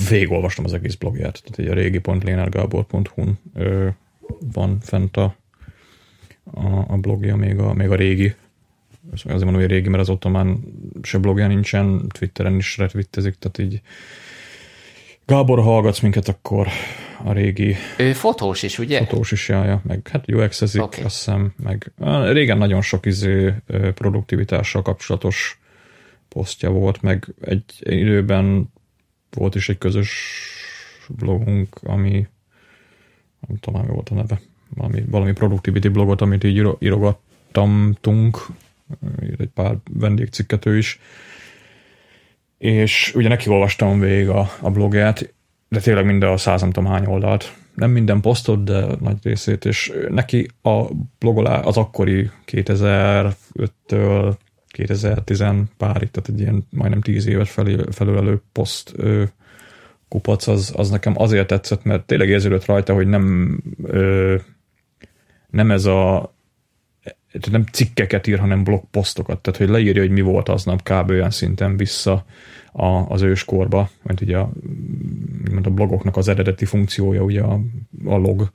végigolvastam az egész blogját, tehát egy a régi.lénárgábor.hu-n van fent a, a, a blogja, még a, még a régi, azért mondom, hogy régi, mert az ottomán se blogja nincsen, Twitteren is retvittezik, tehát így Gábor, hallgatsz minket, akkor a régi... Ő fotós is, ugye? Fotós is, járja, meg hát UX-ezik, okay. azt hiszem, meg régen nagyon sok izé produktivitással kapcsolatos posztja volt, meg egy időben volt is egy közös blogunk, ami nem tudom, mi volt a neve, valami, valami productivity blogot, amit így írogattamtunk, egy pár vendégcikket ő is, és ugye neki olvastam végig a, a blogját, de tényleg minden a száz nem tudom hány oldalt. Nem minden posztot, de nagy részét, és neki a blogolá az akkori 2005-től 2010 párig, tehát egy ilyen majdnem 10 éves felülelő poszt ö, kupac, az, az nekem azért tetszett, mert tényleg érződött rajta, hogy nem ö, nem ez a nem cikkeket ír, hanem blogposztokat, tehát hogy leírja, hogy mi volt aznap kb. olyan szinten vissza a, az őskorba, mert ugye a, a blogoknak az eredeti funkciója ugye a, a log,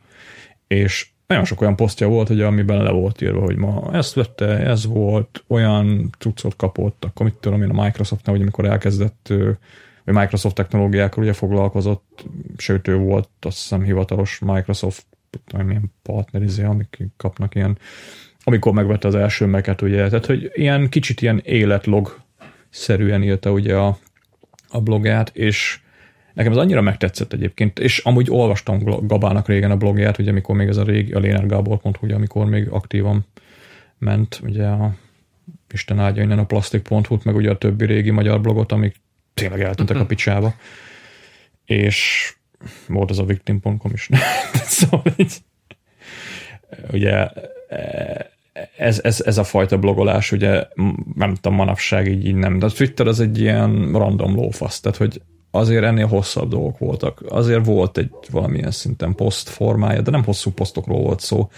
és nagyon sok olyan posztja volt, hogy amiben le volt írva, hogy ma ezt vette, ez volt, olyan cuccot kapott, akkor mit tudom én a Microsoftnál, hogy amikor elkezdett, vagy Microsoft technológiákkal ugye foglalkozott, sőt ő volt azt hiszem hivatalos Microsoft tudom, milyen partnerizé, amik kapnak ilyen, amikor megvette az első meket, ugye, tehát hogy ilyen kicsit ilyen életlog szerűen írta ugye a, a blogját, és Nekem ez annyira megtetszett egyébként, és amúgy olvastam Gabának régen a blogját, ugye amikor még ez a régi, a lénergábor.hu, ugye amikor még aktívan ment, ugye a Isten áldja innen a plastik.hu-t, meg ugye a többi régi magyar blogot, amik tényleg eltűntek a mhm. picsába. És volt az a victim.com is. (laughs) szóval így, ugye ez, ez, ez, a fajta blogolás, ugye nem tudom, manapság így, így nem, de a Twitter az egy ilyen random lófasz, tehát hogy azért ennél hosszabb dolgok voltak. Azért volt egy valamilyen szinten poszt formája, de nem hosszú posztokról volt szó,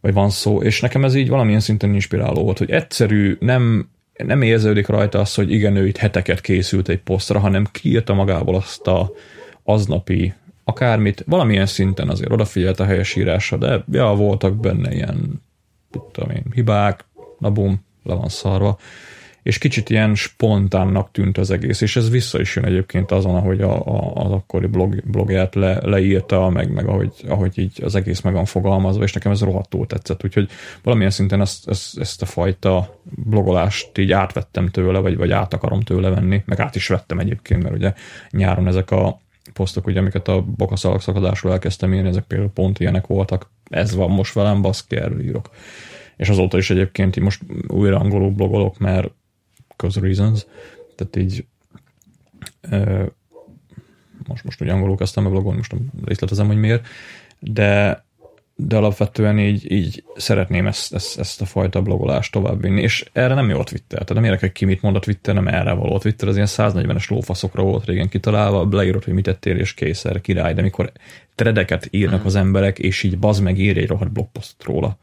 vagy van szó, és nekem ez így valamilyen szinten inspiráló volt, hogy egyszerű, nem, nem érződik rajta az, hogy igen, ő itt heteket készült egy posztra, hanem kiírta magából azt a aznapi akármit, valamilyen szinten azért odafigyelt a helyesírásra, de ja, voltak benne ilyen, tudom én, hibák, na bum, le van szarva. És kicsit ilyen spontánnak tűnt az egész, és ez vissza is jön egyébként azon, ahogy a, a, az akkori blog, blogját le, leírta, meg, meg ahogy, ahogy így az egész meg van fogalmazva, és nekem ez rohadtul tetszett, úgyhogy valamilyen szinten ezt, ezt, ezt a fajta blogolást így átvettem tőle, vagy, vagy át akarom tőle venni, meg át is vettem egyébként, mert ugye nyáron ezek a posztok, ugye, amiket a bokaszalak szakadásról elkezdtem írni, ezek például pont ilyenek voltak. Ez van most velem, baszki, erről írok és azóta is egyébként így most újra angolul blogolok, mert cause reasons, tehát így most, most ugye angolul kezdtem a blogon, most részletezem, hogy miért, de de alapvetően így, így szeretném ezt, ezt, ezt a fajta blogolást továbbvinni, és erre nem jó a Twitter, tehát nem érdekel ki mit mond a Twitter, nem erre való. A Twitter az ilyen 140-es lófaszokra volt régen kitalálva, leírod, hogy mit tettél, és készer, király, de mikor tredeket írnak az emberek, és így bazd meg írj egy rohadt blogpost róla.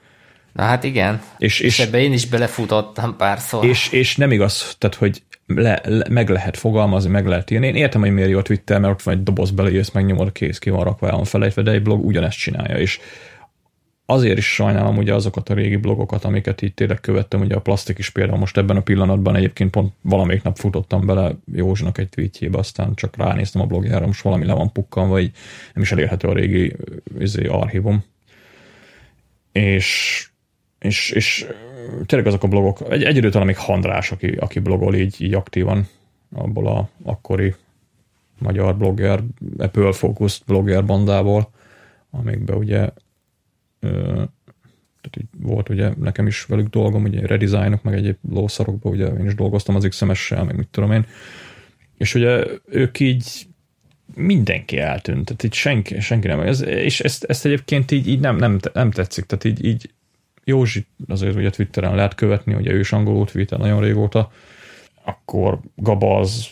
Na hát igen, és, és, és ebbe én is belefutottam párszor. És, és nem igaz, tehát hogy le, le, meg lehet fogalmazni, meg lehet írni. Én értem, hogy miért jó a Twitter, mert ott van egy doboz beleírsz, megnyomod, kész, ki van rakva, van felejtve, de egy blog ugyanezt csinálja, és azért is sajnálom ugye azokat a régi blogokat, amiket itt tényleg követtem, ugye a plastik is például most ebben a pillanatban egyébként pont valamelyik nap futottam bele Józsnak egy tweetjébe, aztán csak ránéztem a blogjára, most valami le van pukkan, vagy nem is elérhető a régi izé, archívum. És, és, és tényleg azok a blogok, egy, egy idő talán még Handrás, aki, aki blogol így, így aktívan abból a akkori magyar blogger, Apple Focus blogger bandából, amikben ugye tehát így volt ugye nekem is velük dolgom, ugye redesignok, meg egyéb lószarokban, ugye én is dolgoztam az XMS-sel, meg mit tudom én, és ugye ők így mindenki eltűnt, tehát így senki, senki nem, ez, és ezt, ezt egyébként így, így nem, nem, nem tetszik, tehát így, így Józsi azért ugye Twitteren lehet követni, ugye ő is angolul tweetel nagyon régóta, akkor Gaba az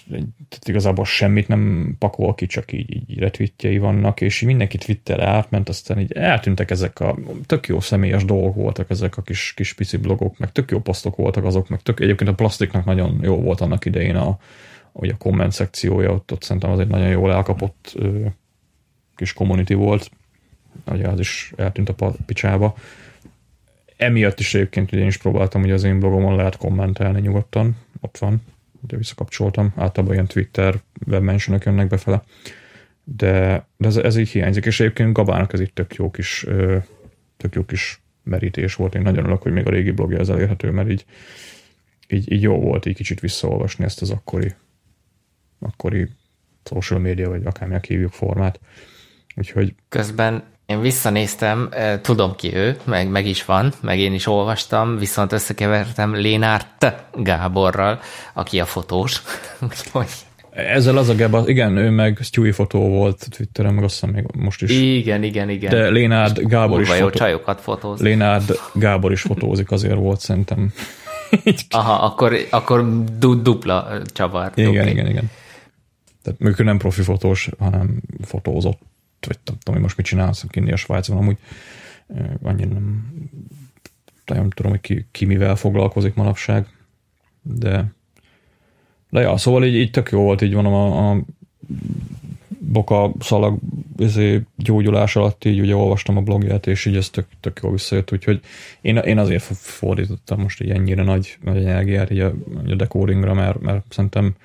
tehát igazából semmit nem pakol ki, csak így, így retweetjei vannak, és mindenki Twitter átment, aztán így eltűntek ezek a tök jó személyes dolgok voltak ezek a kis, kis pici blogok, meg tök jó posztok voltak azok, meg tök, egyébként a plastiknak nagyon jó volt annak idején a, hogy a komment szekciója, ott, ott szerintem az egy nagyon jól elkapott ö, kis community volt, ugye az is eltűnt a picsába. Emiatt is egyébként én is próbáltam, hogy az én blogomon lehet kommentelni nyugodtan, ott van, ugye visszakapcsoltam, általában ilyen Twitter webmentionok jönnek befele, de, de ez, ez így hiányzik, és egyébként Gabának ez itt tök jó kis, tök jó kis merítés volt. Én nagyon örülök, hogy még a régi blogja ez elérhető, mert így, így, így jó volt így kicsit visszaolvasni ezt az akkori, akkori social media, vagy akármilyen hívjuk formát. Úgyhogy... Közben én visszanéztem, tudom ki ő, meg, meg is van, meg én is olvastam, viszont összekevertem Lénárt Gáborral, aki a fotós. (laughs) Úgyhogy... Ezzel az a Gábor, igen, ő meg Stewie fotó volt Twitteren, meg azt hiszem még most is. Igen, igen, igen. De Lénárd Gábor is fotó... csajokat fotóz. Lénárd Gábor is fotózik, azért volt szerintem. (laughs) Aha, akkor, akkor du- dupla csavar. Igen, dupli. igen, igen. Tehát mondjuk nem profi fotós, hanem fotózott vagy tudom, most mit csinálsz, kinni a Svájcban, amúgy annyira nem, nem tudom, hogy ki, ki mivel foglalkozik manapság, de de ja, szóval így, így tök jó volt, így van a, a boka szalag izé, gyógyulás alatt így ugye olvastam a blogját, és így ez tök, tök jó visszajött, úgyhogy én, én azért fordítottam most így ennyire nagy, nagy energiát így a, a decodingra, mert, mert szerintem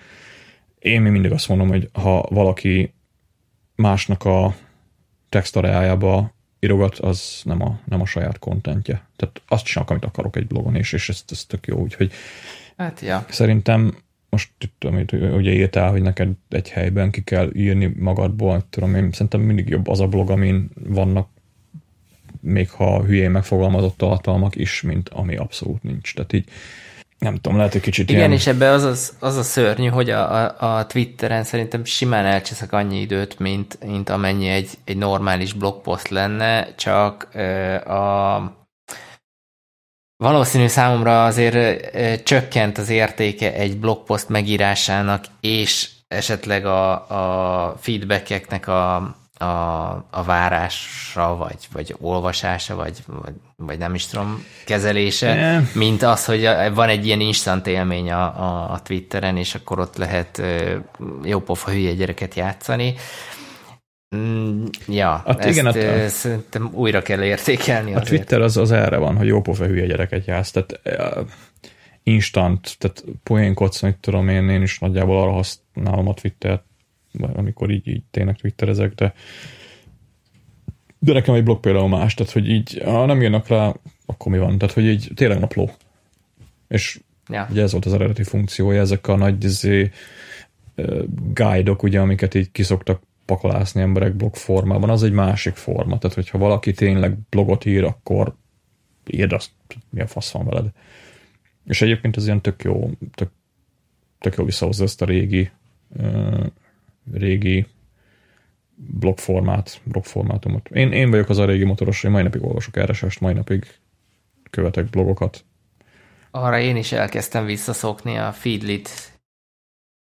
én még mindig azt mondom, hogy ha valaki másnak a textareájába írogat, az nem a, nem a saját kontentje. Tehát azt csinálok, amit akarok egy blogon, és, és ez, ez tök jó, úgyhogy hát, ja. szerintem most itt, amit ugye írtál, hogy neked egy helyben ki kell írni magadból, tudom én, szerintem mindig jobb az a blog, amin vannak még ha hülyén megfogalmazott tartalmak is, mint ami abszolút nincs. Tehát így nem tudom, lehet egy kicsit Igen, ilyen... és ebbe az, az, az a szörnyű, hogy a, a, a Twitteren szerintem simán elcseszek annyi időt, mint, mint amennyi egy, egy normális blogpost lenne, csak a valószínű számomra azért csökkent az értéke egy blogpost megírásának, és esetleg a, a feedbackeknek a, a, a várása, vagy, vagy olvasása, vagy, vagy, vagy nem is tudom, kezelése, mint az, hogy van egy ilyen instant élmény a, a, a Twitteren, és akkor ott lehet jópofa hülye gyereket játszani. Mm, ja, hát ezt igen, a, szerintem újra kell értékelni. A azért. Twitter az, az erre van, hogy jópofa hülye gyereket játsz, tehát instant, tehát poénkodsz, mit tudom én, én is nagyjából arra használom a Twittert, amikor így, így tényleg twitterezek, de de nekem egy blog például más, tehát hogy így, ha nem jönnek rá, akkor mi van? Tehát, hogy így tényleg napló. És ja. ugye ez volt az eredeti funkciója, ezek a nagy izé, guide-ok, ugye, amiket így kiszoktak pakolászni emberek blog formában, az egy másik forma. Tehát, hogyha valaki tényleg blogot ír, akkor írd azt, mi a fasz van veled. És egyébként ez ilyen tök jó, tök, tök jó visszahozza ezt a régi, uh, régi blogformát, blogformátumot. Én, én vagyok az a régi motoros, én mai napig olvasok RSS-t, mai napig követek blogokat. Arra én is elkezdtem visszaszokni a Feedlit,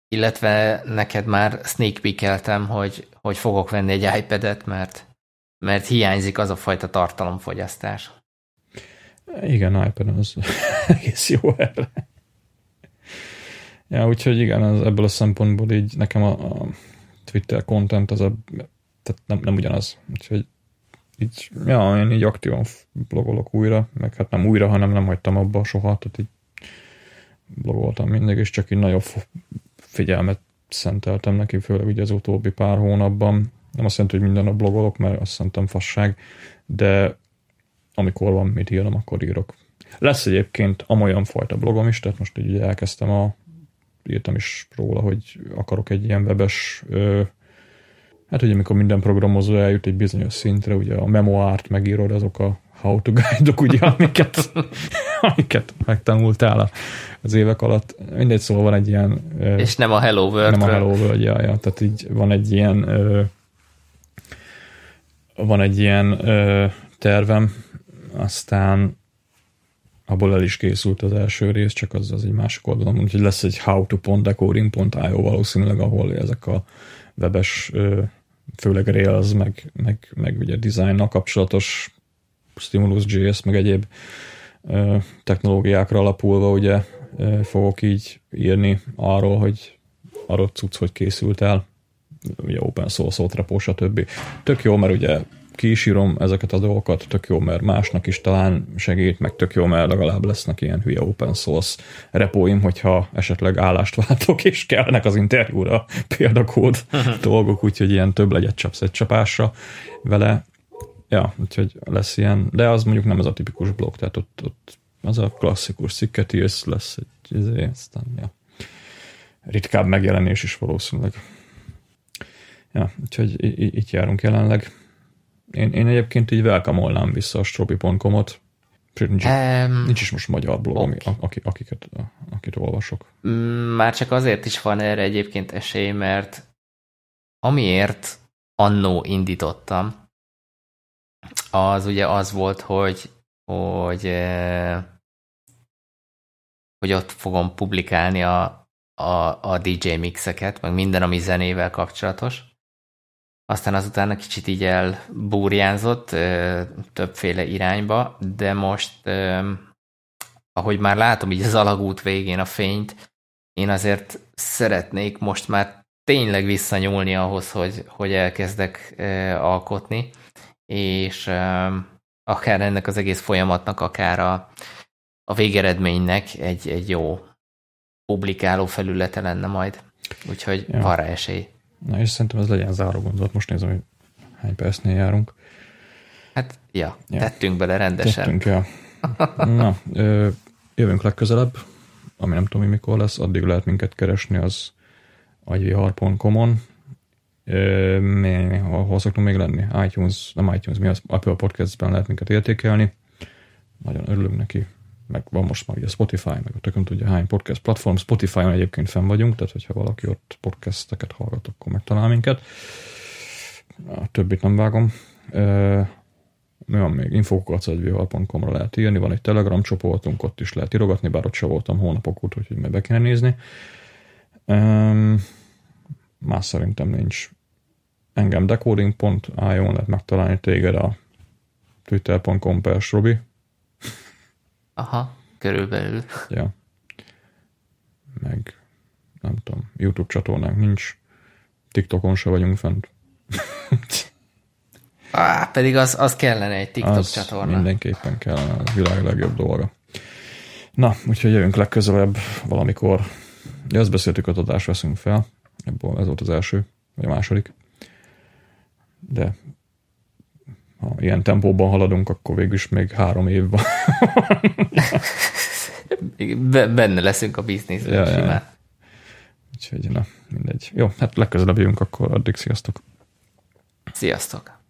illetve neked már sneak peekeltem, hogy, hogy fogok venni egy iPad-et, mert, mert hiányzik az a fajta tartalomfogyasztás. Igen, iPad az (laughs) egész jó erre. Ja, úgyhogy igen, az, ebből a szempontból így nekem a, a Twitter content az a, tehát nem, nem ugyanaz. Úgyhogy így, ja, én így aktívan blogolok újra, meg hát nem újra, hanem nem hagytam abba soha, tehát így blogoltam mindig, és csak így nagyobb figyelmet szenteltem neki, főleg ugye az utóbbi pár hónapban. Nem azt jelenti, hogy minden nap blogolok, mert azt szerintem fasság, de amikor van mit írnom, akkor írok. Lesz egyébként amolyan fajta blogom is, tehát most így elkezdtem a írtam is róla, hogy akarok egy ilyen webes ö, hát ugye amikor minden programozó eljut egy bizonyos szintre, ugye a memoárt megírod, azok a how to guide-ok, ugye, (laughs) amiket, amiket megtanultál az évek alatt. Mindegy, szóval van egy ilyen... És nem a Hello world Nem a Hello World, ja, ja, tehát így van egy ilyen van egy ilyen tervem, aztán abból el is készült az első rész, csak az, az egy másik oldalon, úgyhogy lesz egy how-to.decoding.io valószínűleg, ahol ezek a webes, főleg Rails, meg, meg, meg ugye designnal kapcsolatos Stimulus.js, meg egyéb technológiákra alapulva ugye fogok így írni arról, hogy adott cucc, hogy készült el, ugye open source, repo, stb. Tök jó, mert ugye ki is írom ezeket a dolgokat, tök jó, mert másnak is talán segít, meg tök jó, mert legalább lesznek ilyen hülye open source repóim, hogyha esetleg állást váltok, és kellnek az interjúra példakód dolgok, úgyhogy ilyen több legyet csapsz egy csapásra vele. Ja, úgyhogy lesz ilyen, de az mondjuk nem ez a tipikus blog, tehát ott, ott az a klasszikus cikket írsz, lesz egy, izé, aztán, ja. ritkább megjelenés is valószínűleg. Ja, úgyhogy itt járunk jelenleg. Én, én egyébként így welcome vissza a stropi.com-ot. Nincs, um, nincs is most magyar blog, okay. ami, akik, akiket, akit olvasok. Mm, már csak azért is van erre egyébként esély, mert amiért annó indítottam, az ugye az volt, hogy, hogy, eh, hogy ott fogom publikálni a, a, a DJ mixeket, meg minden, ami zenével kapcsolatos aztán azután kicsit így elbúrjánzott többféle irányba, de most, ahogy már látom így az alagút végén a fényt, én azért szeretnék most már tényleg visszanyúlni ahhoz, hogy, hogy elkezdek alkotni, és akár ennek az egész folyamatnak, akár a, a végeredménynek egy, egy jó publikáló felülete lenne majd. Úgyhogy ja. van rá esély. Na és szerintem ez legyen záró gondolat. Most nézem, hogy hány percnél járunk. Hát, ja, ja. tettünk bele rendesen. Tettünk, ja. Na, ö, jövünk legközelebb, ami nem tudom, hogy mikor lesz, addig lehet minket keresni az agyvihar.com-on. Hol szoktunk még lenni? iTunes, nem iTunes, mi az Apple Podcast-ben lehet minket értékelni. Nagyon örülünk neki meg van most már ugye Spotify, meg a tököm tudja hány podcast platform. Spotify-on egyébként fenn vagyunk, tehát hogyha valaki ott podcasteket hallgat, akkor megtalál minket. A többit nem vágom. mi van még? infokacadvihal.com-ra lehet írni, van egy Telegram csoportunk, ott is lehet írogatni, bár ott se voltam hónapok óta, úgyhogy meg be kéne nézni. más szerintem nincs. Engem decoding.io-n lehet megtalálni téged a twitter.com per Robi, Aha, körülbelül. Ja. Meg nem tudom, YouTube csatornánk nincs, TikTokon se vagyunk fent. (laughs) Á, pedig az, az kellene egy TikTok az csatorna. mindenképpen kellene, a világ legjobb dolga. Na, úgyhogy jövünk legközelebb valamikor. Ja, azt beszéltük, hogy adást veszünk fel. Ebből ez volt az első, vagy a második. De ha ilyen tempóban haladunk, akkor végül is még három év van. Benne leszünk a bizniszben ja, simán. Ja. Úgyhogy na, mindegy. Jó, hát legközelebb jövünk, akkor addig sziasztok. Sziasztok.